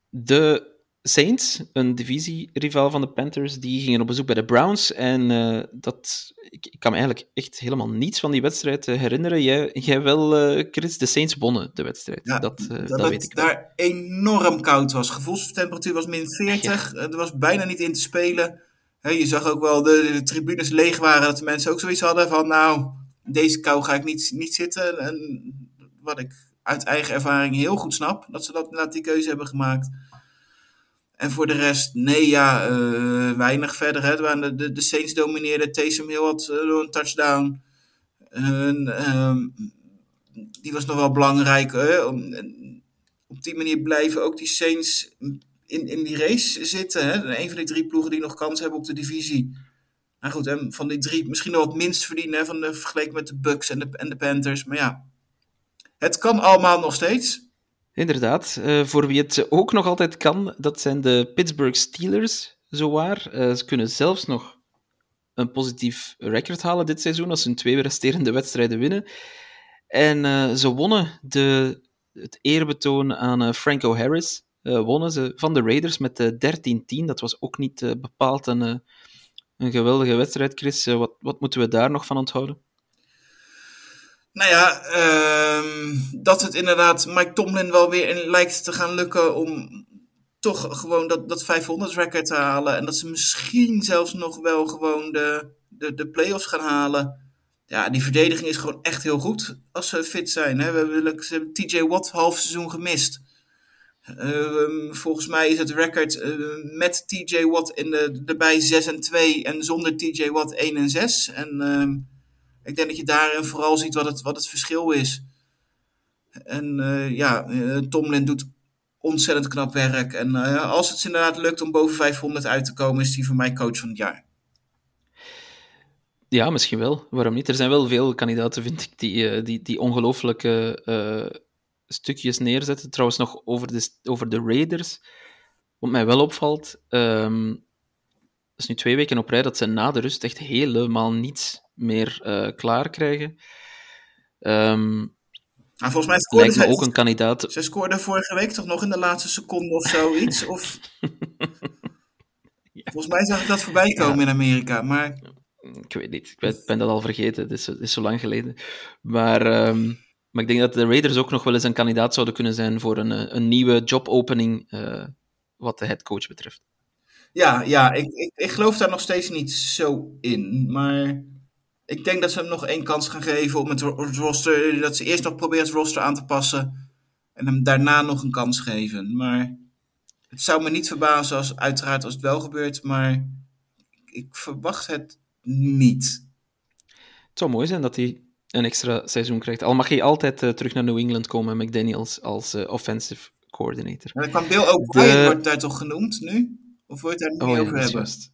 De Saints, een divisierivaal van de Panthers, die gingen op bezoek bij de Browns. En uh, dat, ik, ik, kan me eigenlijk echt helemaal niets van die wedstrijd uh, herinneren. Jij, jij wel, uh, Chris, de Saints wonnen de wedstrijd. Ja, dat, dat, dat weet ik wel. daar enorm koud was. Gevoelstemperatuur was min 40. Ja. Er was bijna niet in te spelen. He, je zag ook wel de, de tribunes leeg waren, dat de mensen ook zoiets hadden van, nou, deze kou ga ik niet, niet zitten. En wat ik uit eigen ervaring heel goed snap, dat ze dat, inderdaad die keuze hebben gemaakt. En voor de rest, nee, ja, uh, weinig verder. Hè. De, de, Saints domineerden. Taysom Hill had uh, een touchdown. En, um, die was nog wel belangrijk. Hè. op die manier blijven ook die Saints in, in die race zitten. Hè. Een van die drie ploegen die nog kans hebben op de divisie. Nou goed, van die drie misschien nog wat minst verdienen. Hè, van de, vergeleken met de Bucks en de, en de Panthers. Maar ja, het kan allemaal nog steeds. Inderdaad. Uh, voor wie het ook nog altijd kan, dat zijn de Pittsburgh Steelers, zowaar. Uh, ze kunnen zelfs nog een positief record halen dit seizoen als ze hun twee resterende wedstrijden winnen. En uh, ze wonnen de, het eerbetoon aan Franco Harris. wonnen ze van de Raiders met 13-10. Dat was ook niet bepaald een, een geweldige wedstrijd, Chris. wat, wat moeten we daar nog van onthouden? Nou ja, uh, dat het inderdaad Mike Tomlin wel weer lijkt te gaan lukken om toch gewoon dat, dat 500 record te halen. En dat ze misschien zelfs nog wel gewoon de, de, de playoffs gaan halen. Ja, die verdediging is gewoon echt heel goed als ze fit zijn. Hè. We hebben, hebben TJ Watt half seizoen gemist. Uh, volgens mij is het record uh, met TJ Watt in de, erbij 6 en 2 en zonder TJ Watt 1 en 6. En ehm, ik denk dat je daarin vooral ziet wat het, wat het verschil is. En uh, ja, uh, Tomlin doet ontzettend knap werk. En uh, als het inderdaad lukt om boven 500 uit te komen, is hij voor mij coach van het jaar. Ja, misschien wel. Waarom niet? Er zijn wel veel kandidaten, vind ik, die, die, die ongelooflijke stukjes neerzetten. Trouwens, nog over de, over de Raiders. Wat mij wel opvalt, um, is nu twee weken op rij dat ze na de rust echt helemaal niets meer uh, klaar krijgen. Um, ah, volgens mij scoorde lijkt me ook een kandidaat. Ze scoorde vorige week toch nog in de laatste seconde of zoiets? of... (laughs) ja. Volgens mij zag ik dat voorbij komen ja. in Amerika, maar... Ik weet niet, ik ben dat al vergeten, het is, het is zo lang geleden. Maar, um, maar ik denk dat de Raiders ook nog wel eens een kandidaat zouden kunnen zijn voor een, een nieuwe jobopening uh, wat de headcoach betreft. Ja, ja ik, ik, ik geloof daar nog steeds niet zo in, maar ik denk dat ze hem nog één kans gaan geven om het roster. Dat ze eerst nog proberen het roster aan te passen. En hem daarna nog een kans geven. Maar het zou me niet verbazen als uiteraard als het wel gebeurt. Maar ik verwacht het niet. Het zou mooi zijn dat hij een extra seizoen krijgt. Al mag hij altijd uh, terug naar New England komen, McDaniels als uh, offensive coordinator. Dan kan Bill ook de... wordt daar toch genoemd nu? Of wordt daar niet oh, over ja, hebben? Juist.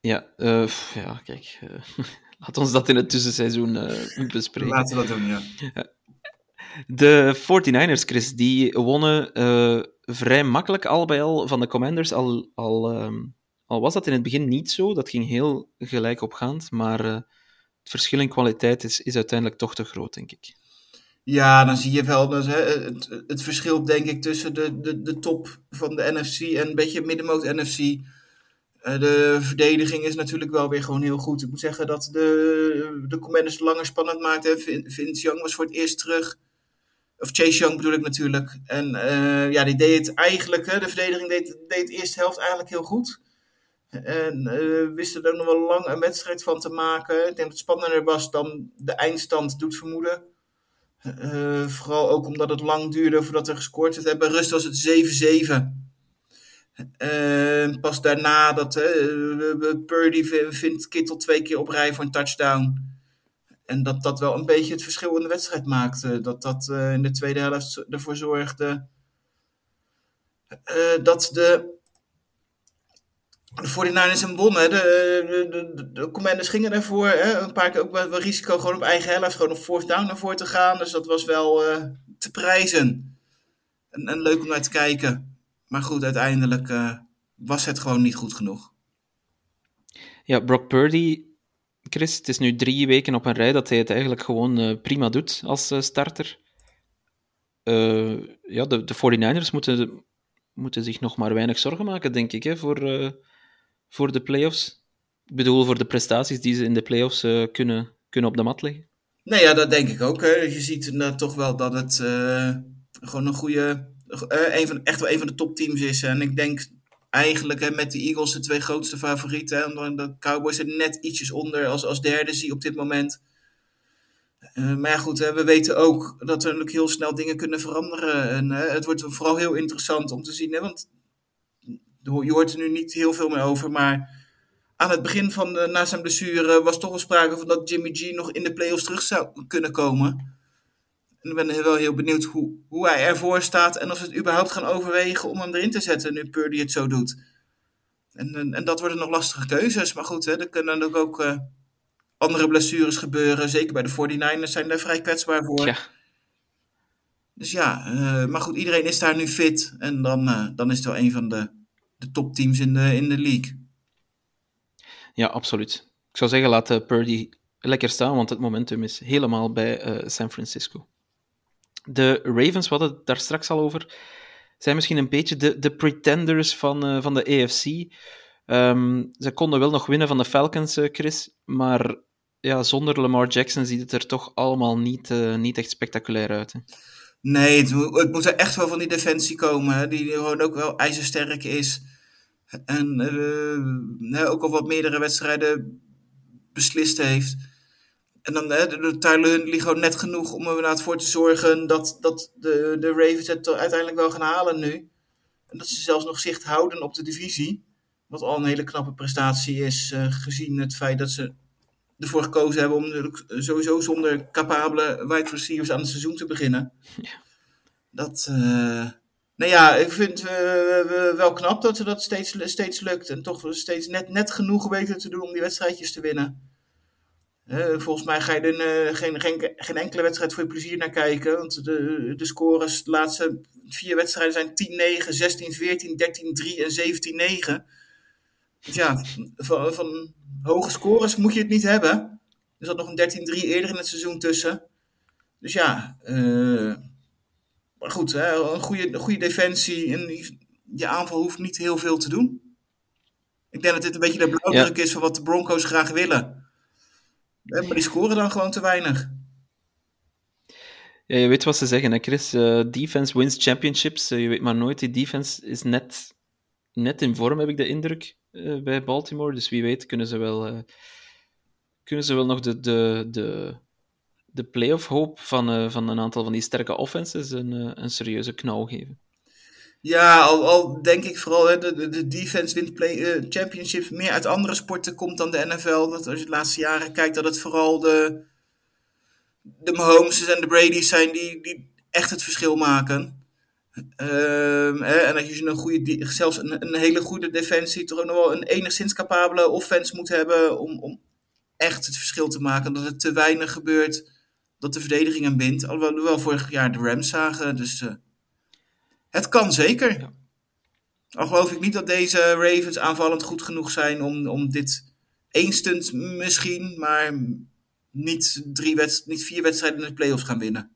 Ja, uh, ja, kijk. (laughs) Laat ons dat in het tussenseizoen uh, bespreken. Laten we dat doen, ja. De 49ers, Chris, die wonnen uh, vrij makkelijk al bij al van de Commanders. Al, al, um, al was dat in het begin niet zo, dat ging heel gelijk opgaand, maar uh, het verschil in kwaliteit is, is uiteindelijk toch te groot, denk ik. Ja, dan zie je wel dus, hè, het, het verschil, denk ik, tussen de, de, de top van de NFC en een beetje middenmoot NFC eh, de verdediging is natuurlijk wel weer gewoon heel goed. Ik moet zeggen dat de, de Commanders langer spannend maakten. Vince Young was voor het eerst terug. Of Chase Young bedoel ik natuurlijk. En uh, ja, die deed het eigenlijk, de verdediging deed, deed de eerste helft eigenlijk heel goed. En uh, wisten er nog wel lang een wedstrijd van te maken. Ik denk dat het spannender was dan de eindstand doet vermoeden. Vooral ook omdat het lang duurde voordat er gescoord werd. Bij rust was het 7-7. Uh, pas daarna dat Purdy vindt Kittel twee keer op rij voor een touchdown. En dat dat wel een beetje het verschil in de wedstrijd maakte. Dat dat uh, in de tweede helft ervoor zorgde dat de, de 49ers hem wonnen. De, de, de, de commanders gingen. Hè, een paar keer ook wel, risico gewoon op eigen helft. Gewoon op fourth down naar voren te gaan. Dus dat was wel te prijzen. En, en leuk om naar te kijken. Maar goed, uiteindelijk uh, was het gewoon niet goed genoeg. Ja, Brock Purdy, Chris, het is nu drie weken op een rij dat hij het eigenlijk gewoon uh, prima doet als uh, starter. Uh, ja, de, de 49ers moeten, moeten zich nog maar weinig zorgen maken, denk ik, hè, voor, voor de playoffs. Ik bedoel, voor de prestaties die ze in de playoffs kunnen, kunnen op de mat leggen. Nee, ja, dat denk ik ook. Hè. Je ziet uh, toch wel dat het uh, gewoon een goede, uh, een van, echt wel een van de topteams is. En ik denk eigenlijk hè, met de Eagles de twee grootste favorieten. En de Cowboys er net ietsjes onder als, als derde zie op dit moment. maar ja, goed, hè, we weten ook dat er natuurlijk heel snel dingen kunnen veranderen. En het wordt vooral heel interessant om te zien. Hè, want je hoort er nu niet heel veel meer over, maar aan het begin van de, na zijn blessure was toch wel sprake van dat Jimmy G nog in de playoffs terug zou kunnen komen. En ik ben wel heel benieuwd hoe, hoe hij ervoor staat en of ze het überhaupt gaan overwegen om hem erin te zetten nu Purdy het zo doet. En, en, en dat worden nog lastige keuzes. Maar goed, hè, er kunnen ook, ook uh, andere blessures gebeuren. Zeker bij de 49ers zijn daar vrij kwetsbaar voor. Ja. Dus ja, uh, maar goed, iedereen is daar nu fit. En dan, uh, dan is het wel een van de, de topteams in de, in de league. Ja, absoluut. Ik zou zeggen, laat Purdy lekker staan, want het momentum is helemaal bij San Francisco. De Ravens, we hadden het daar straks al over, zijn misschien een beetje de, de pretenders van, uh, van de. Um, ehm, ze konden wel nog winnen van de Falcons, Chris, maar ja, zonder Lamar Jackson ziet het er toch allemaal niet, niet echt spectaculair uit. Hè? Nee, het, moet er echt wel van die defensie komen, die gewoon ook wel ijzersterk is. En ook al wat meerdere wedstrijden beslist heeft. En dan de Tyler Huntley gewoon net genoeg om er inderdaad voor te zorgen dat, dat de, de Ravens het uiteindelijk wel gaan halen nu. En dat ze zelfs nog zicht houden op de divisie. Wat al een hele knappe prestatie is, uh, gezien het feit dat ze ervoor gekozen hebben om sowieso zonder capabele wide receivers aan het seizoen te beginnen. Ja. Dat, uh, nou ja, ik vind het uh, wel knap dat ze dat steeds, steeds lukt. En toch steeds net, net genoeg weten te doen om die wedstrijdjes te winnen. Uh, volgens mij ga je er uh, geen, geen, geen enkele wedstrijd voor je plezier naar kijken. Want de, de scores, de laatste vier wedstrijden zijn 10-9, 16-14, 13-3 en 17-9. Dus ja, van, van, hoge scores moet je het niet hebben. Er zat nog een 13-3 eerder in het seizoen tussen. Dus ja, uh, maar goed, hè, een, goede, een goede defensie en je aanval hoeft niet heel veel te doen. Ik denk dat dit een beetje de blauwdruk ja. is van wat de Broncos graag willen. Maar die scoren dan gewoon te weinig. Ja, je weet wat ze zeggen, hè, Chris. Uh, defense wins championships. Uh, je weet maar nooit, die defense is net, net in vorm, heb ik de indruk, uh, bij Baltimore. Dus wie weet kunnen ze wel, kunnen ze wel nog de, de, de, de playoff hoop van, van een aantal van die sterke offenses een, een serieuze knauw geven. Ja, al, al denk ik vooral hè, de, de defense wint play, uh, championships meer uit andere sporten komt dan de NFL. Dat als je de laatste jaren kijkt, dat het vooral de, de Mahomes en de Brady's zijn die, die echt het verschil maken. Um, hè, en dat je een goede, zelfs een, een, hele goede defensie, toch nog wel een enigszins capabele offense moet hebben om, om echt het verschil te maken. Dat het te weinig gebeurt dat de verdediging hem bindt. Alhoewel we vorig jaar de Rams zagen. Dus uh, het kan zeker. Ja. Al geloof ik niet dat deze Ravens aanvallend goed genoeg zijn om, om dit één stunt misschien, maar niet, drie wedst niet vier wedstrijden in de playoffs gaan winnen.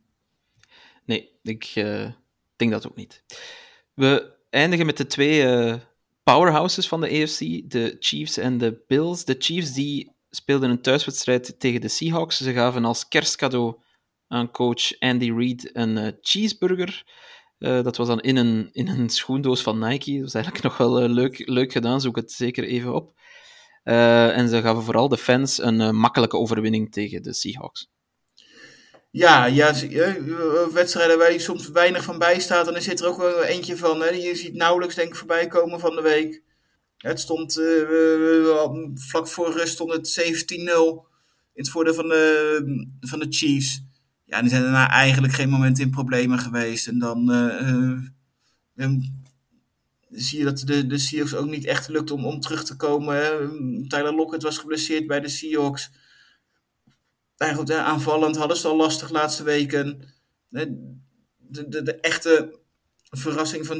Nee, ik uh, denk dat ook niet. We eindigen met de twee uh, powerhouses van de AFC, de Chiefs en de Bills. De Chiefs die speelden een thuiswedstrijd tegen de Seahawks. Ze gaven als kerstcadeau aan coach Andy Reid een uh, cheeseburger. Uh, dat was dan in een, in een schoendoos van Nike. Dat was eigenlijk (laughs) nog wel uh, leuk, leuk gedaan, zoek het zeker even op. en ze gaven vooral de fans een makkelijke overwinning tegen de Seahawks. Ja, ja, wedstrijden waar je soms weinig van bijstaat, dan zit er ook wel eentje van. Hè. Je ziet nauwelijks denk ik voorbij komen van de week. Het stond vlak voor rust stond het 17-0 in het voordeel van de, van de Chiefs. Ja, die zijn daarna eigenlijk geen moment in problemen geweest. En dan uh, zie je dat de, de Seahawks ook niet echt lukt om, om terug te komen. Tyler Lockett was geblesseerd bij de Seahawks. Eigenlijk aanvallend hadden ze al lastig laatste weken. De, de, de echte verrassing van,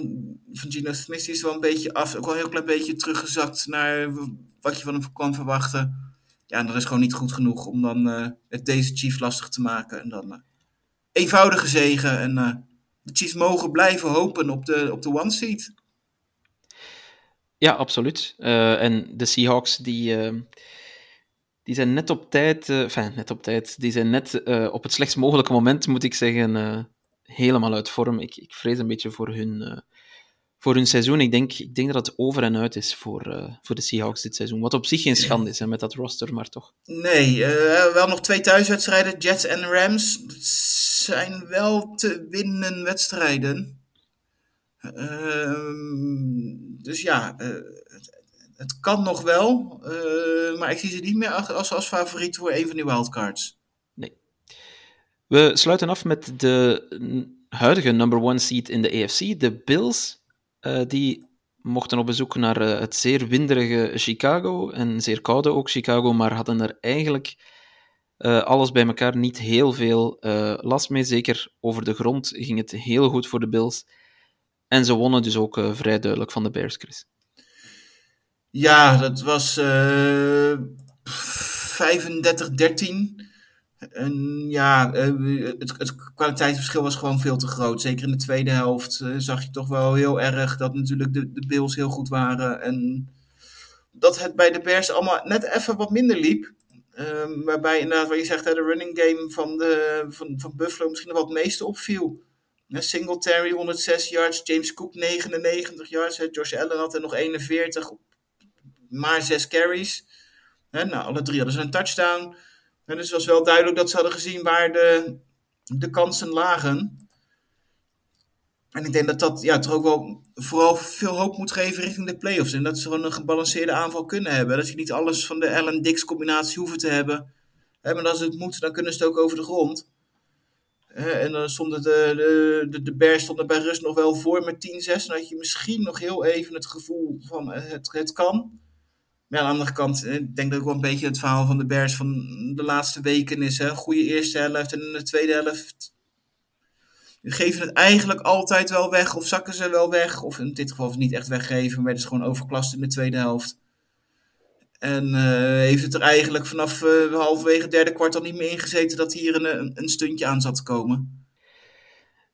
van Gino Smith is wel een beetje af. Ook wel een heel klein beetje teruggezakt naar wat je van hem kan verwachten. Ja, dat is gewoon niet goed genoeg om dan uh, het deze Chiefs lastig te maken. En dan uh, eenvoudige zegen. En uh, de Chiefs mogen blijven hopen op de, op de one seat. Ja, absoluut. en de Seahawks die die zijn net op tijd, enfin, net op tijd, die zijn net op het slechtst mogelijke moment, moet ik zeggen, helemaal uit vorm. Ik, ik vrees een beetje voor hun, voor hun seizoen. Ik denk, ik denk dat het over en uit is voor, voor de Seahawks dit seizoen. Wat op zich geen schande is hè, met dat roster, maar toch. Nee, wel nog twee thuiswedstrijden, Jets en Rams. zijn wel te winnen wedstrijden. Ehm, dus ja, het kan nog wel, maar ik zie ze niet meer als, als favoriet voor een van die wildcards. Nee. We sluiten af met de huidige number one seed in de AFC, de Bills. Uh, die mochten op bezoek naar uh, het zeer winderige Chicago en zeer koude ook Chicago, maar hadden er eigenlijk alles bij elkaar niet heel veel last mee. Zeker over de grond ging het heel goed voor de Bills. En ze wonnen dus ook vrij duidelijk van de Bears, Chris. Ja, dat was uh, 35-13. Ja, uh, het, het, kwaliteitsverschil was gewoon veel te groot. Zeker in de tweede helft uh, zag je toch wel heel erg dat natuurlijk de, de Bills heel goed waren. En dat het bij de Bears allemaal net even wat minder liep. Um, waarbij inderdaad, wat je zegt, de running game van, de, van, van Buffalo misschien wat het meeste opviel. Singletary 106 yards, James Cook 99 yards, Josh Allen had er nog 41 maar zes carries. Hè, nou, alle drie hadden ze een touchdown. En dus het was wel duidelijk dat ze hadden gezien waar de, de kansen lagen. En ik denk dat dat ja, toch ook wel vooral veel hoop moet geven richting de playoffs. En dat ze gewoon een gebalanceerde aanval kunnen hebben. Dat je niet alles van de Allen-Dix combinatie hoeven te hebben. Hè, maar als het moet, dan kunnen ze het ook over de grond. en dan stonden de, de, de, de Bears stonden bij rust nog wel voor met 10-6. Dan had je misschien nog heel even het gevoel van het, het kan. Maar aan de andere kant, eh, ik denk dat ook wel een beetje het verhaal van de Bears van de laatste weken is. Hè? Goede eerste helft en de tweede helft geven het eigenlijk altijd wel weg. Of zakken ze wel weg. Of in dit geval niet echt weggeven, maar werden ze gewoon overklast in de tweede helft. En uh, heeft het er eigenlijk vanaf uh, halverwege derde kwart al niet meer ingezeten dat hier een, een stuntje aan zat te komen.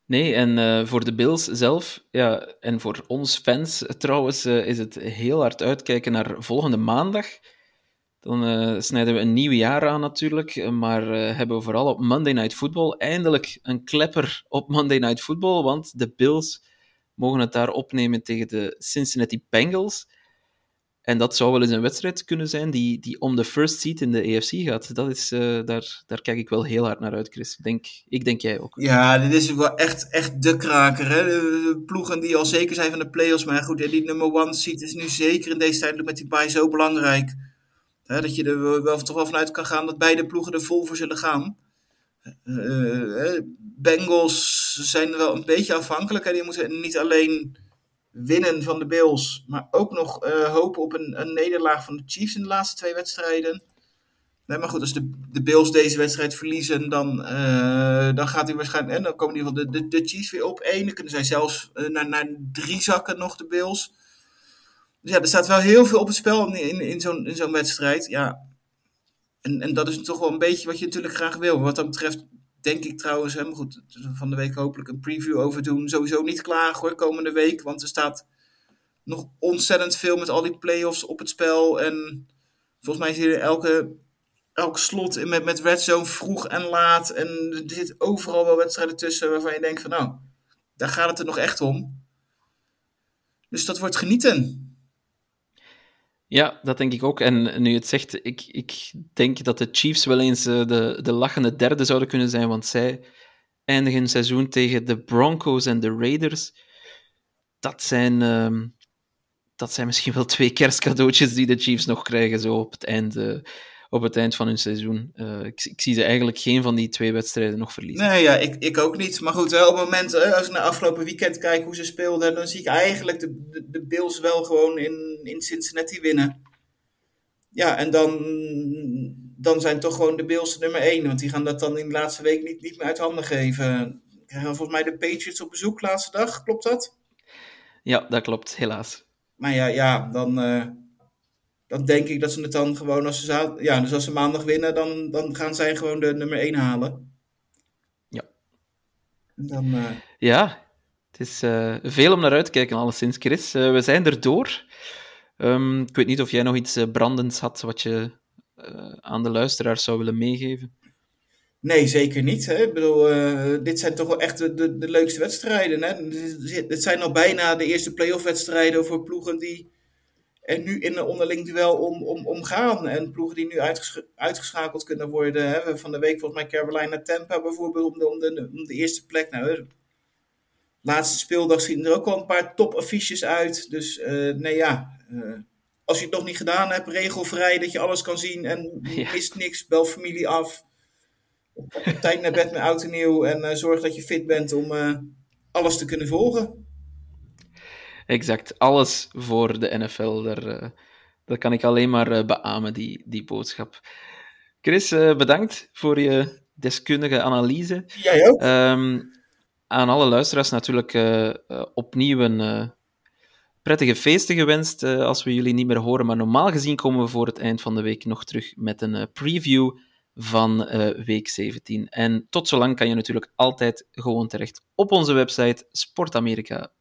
Nee, en uh, voor de Bills zelf, ja, en voor ons fans trouwens, uh, is het heel hard uitkijken naar volgende maandag. Dan uh, snijden we een nieuw jaar aan natuurlijk, maar hebben we vooral op Monday Night Football eindelijk een klepper op Monday Night Football, want de Bills mogen het daar opnemen tegen de Cincinnati Bengals. En dat zou wel eens een wedstrijd kunnen zijn die, die om de first seat in de AFC gaat. Dat is, uh, daar, daar kijk ik wel heel hard naar uit, Chris. Ik denk, ik denk jij ook. Ja, dit is wel echt, echt de kraker. Hè? De ploegen die al zeker zijn van de playoffs. Maar goed, die nummer one seat is nu zeker in deze tijd met die bye zo belangrijk. Hè? Dat je er wel, toch wel vanuit kan gaan dat beide ploegen er vol voor zullen gaan. Uh, Bengals zijn wel een beetje afhankelijk. Hè? Die moeten niet alleen winnen van de Bills, maar ook nog uh, hopen op een, een, nederlaag van de Chiefs in de laatste twee wedstrijden. Nee, maar goed, als de, de Bills deze wedstrijd verliezen, dan, uh, dan gaat hij waarschijnlijk. En dan komen in ieder geval de, de, Chiefs weer op één. Dan kunnen zij zelfs uh, naar, naar drie zakken nog, de Bills. Dus ja, er staat wel heel veel op het spel in, in, in zo'n zo'n wedstrijd. Ja. En, en dat is toch wel een beetje wat je natuurlijk graag wil. Wat dat betreft denk ik trouwens, hè, goed, van de week hopelijk een preview over doen. Sowieso niet klaar hoor, komende week. Want er staat nog ontzettend veel met al die playoffs op het spel. En volgens mij zie je elke, elk slot met, met Red Zone vroeg en laat. En er zit overal wel wedstrijden tussen waarvan je denkt van nou, daar gaat het er nog echt om. Dus dat wordt genieten. Ja, dat denk ik ook. En nu je het zegt, ik, ik denk dat de Chiefs wel eens uh, de, de lachende derde zouden kunnen zijn, want zij eindigen een seizoen tegen de Broncos en de Raiders. Dat zijn, uh, dat zijn misschien wel twee (laughs) kerstcadeautjes die de Chiefs nog krijgen zo op het eind, uh, op het eind van hun seizoen. Uh, ik, ik, zie ze eigenlijk geen van die twee wedstrijden nog verliezen. Nee, ja, ik, ik ook niet. Maar goed, op het moment, als ik naar afgelopen weekend kijk hoe ze speelden, dan zie ik eigenlijk de, de, de Bills wel gewoon in, in Cincinnati winnen. Ja, en dan, dan zijn toch gewoon de Bills nummer één. Want die gaan dat dan in de laatste week niet, niet meer uit handen geven. krijgen volgens mij de Patriots op bezoek laatste dag, klopt dat? Ja, dat klopt, helaas. Maar ja, ja dan, eh, dan denk ik dat ze het dan gewoon als ze, ja, dus als ze maandag winnen, dan, dan gaan zij gewoon de nummer 1 halen. Ja. Dan, eh, Ja, het is eh, veel om naar uit te kijken, alleszins, Chris. Eh, we zijn er door. Ehm, ik weet niet of jij nog iets brandends had wat je aan de luisteraars zou willen meegeven. Nee, zeker niet. Hè. Ik bedoel, dit zijn toch wel echt de, de, leukste wedstrijden. Hè. Dit zijn al bijna de eerste playoff wedstrijden voor ploegen die er nu in een onderling duel om, om, om gaan. En ploegen die nu uitgesch- uitgeschakeld kunnen worden. Hè. Van de week volgens mij Carolina Tampa bijvoorbeeld om de, om de, om de eerste plek. Nou, de laatste speeldag zien er ook al een paar topaffiches uit. Dus eh, nee ja, eh, als je het nog niet gedaan hebt, regelvrij dat je alles kan zien en (laughs) Ja. mist niks, bel familie af op tijd naar bed met oud en nieuw en eh, zorg dat je fit bent om alles te kunnen volgen. Exact, alles voor de NFL. Daar, eh, dat kan ik alleen maar eh, beamen, die, die boodschap. Chris, eh, bedankt voor je deskundige analyse. Jij ook? Ehm, aan alle luisteraars natuurlijk opnieuw een prettige feesten gewenst als we jullie niet meer horen. Maar normaal gezien komen we voor het eind van de week nog terug met een preview van week 17. En tot zolang kan je natuurlijk altijd gewoon terecht op onze website sportamerika.nl.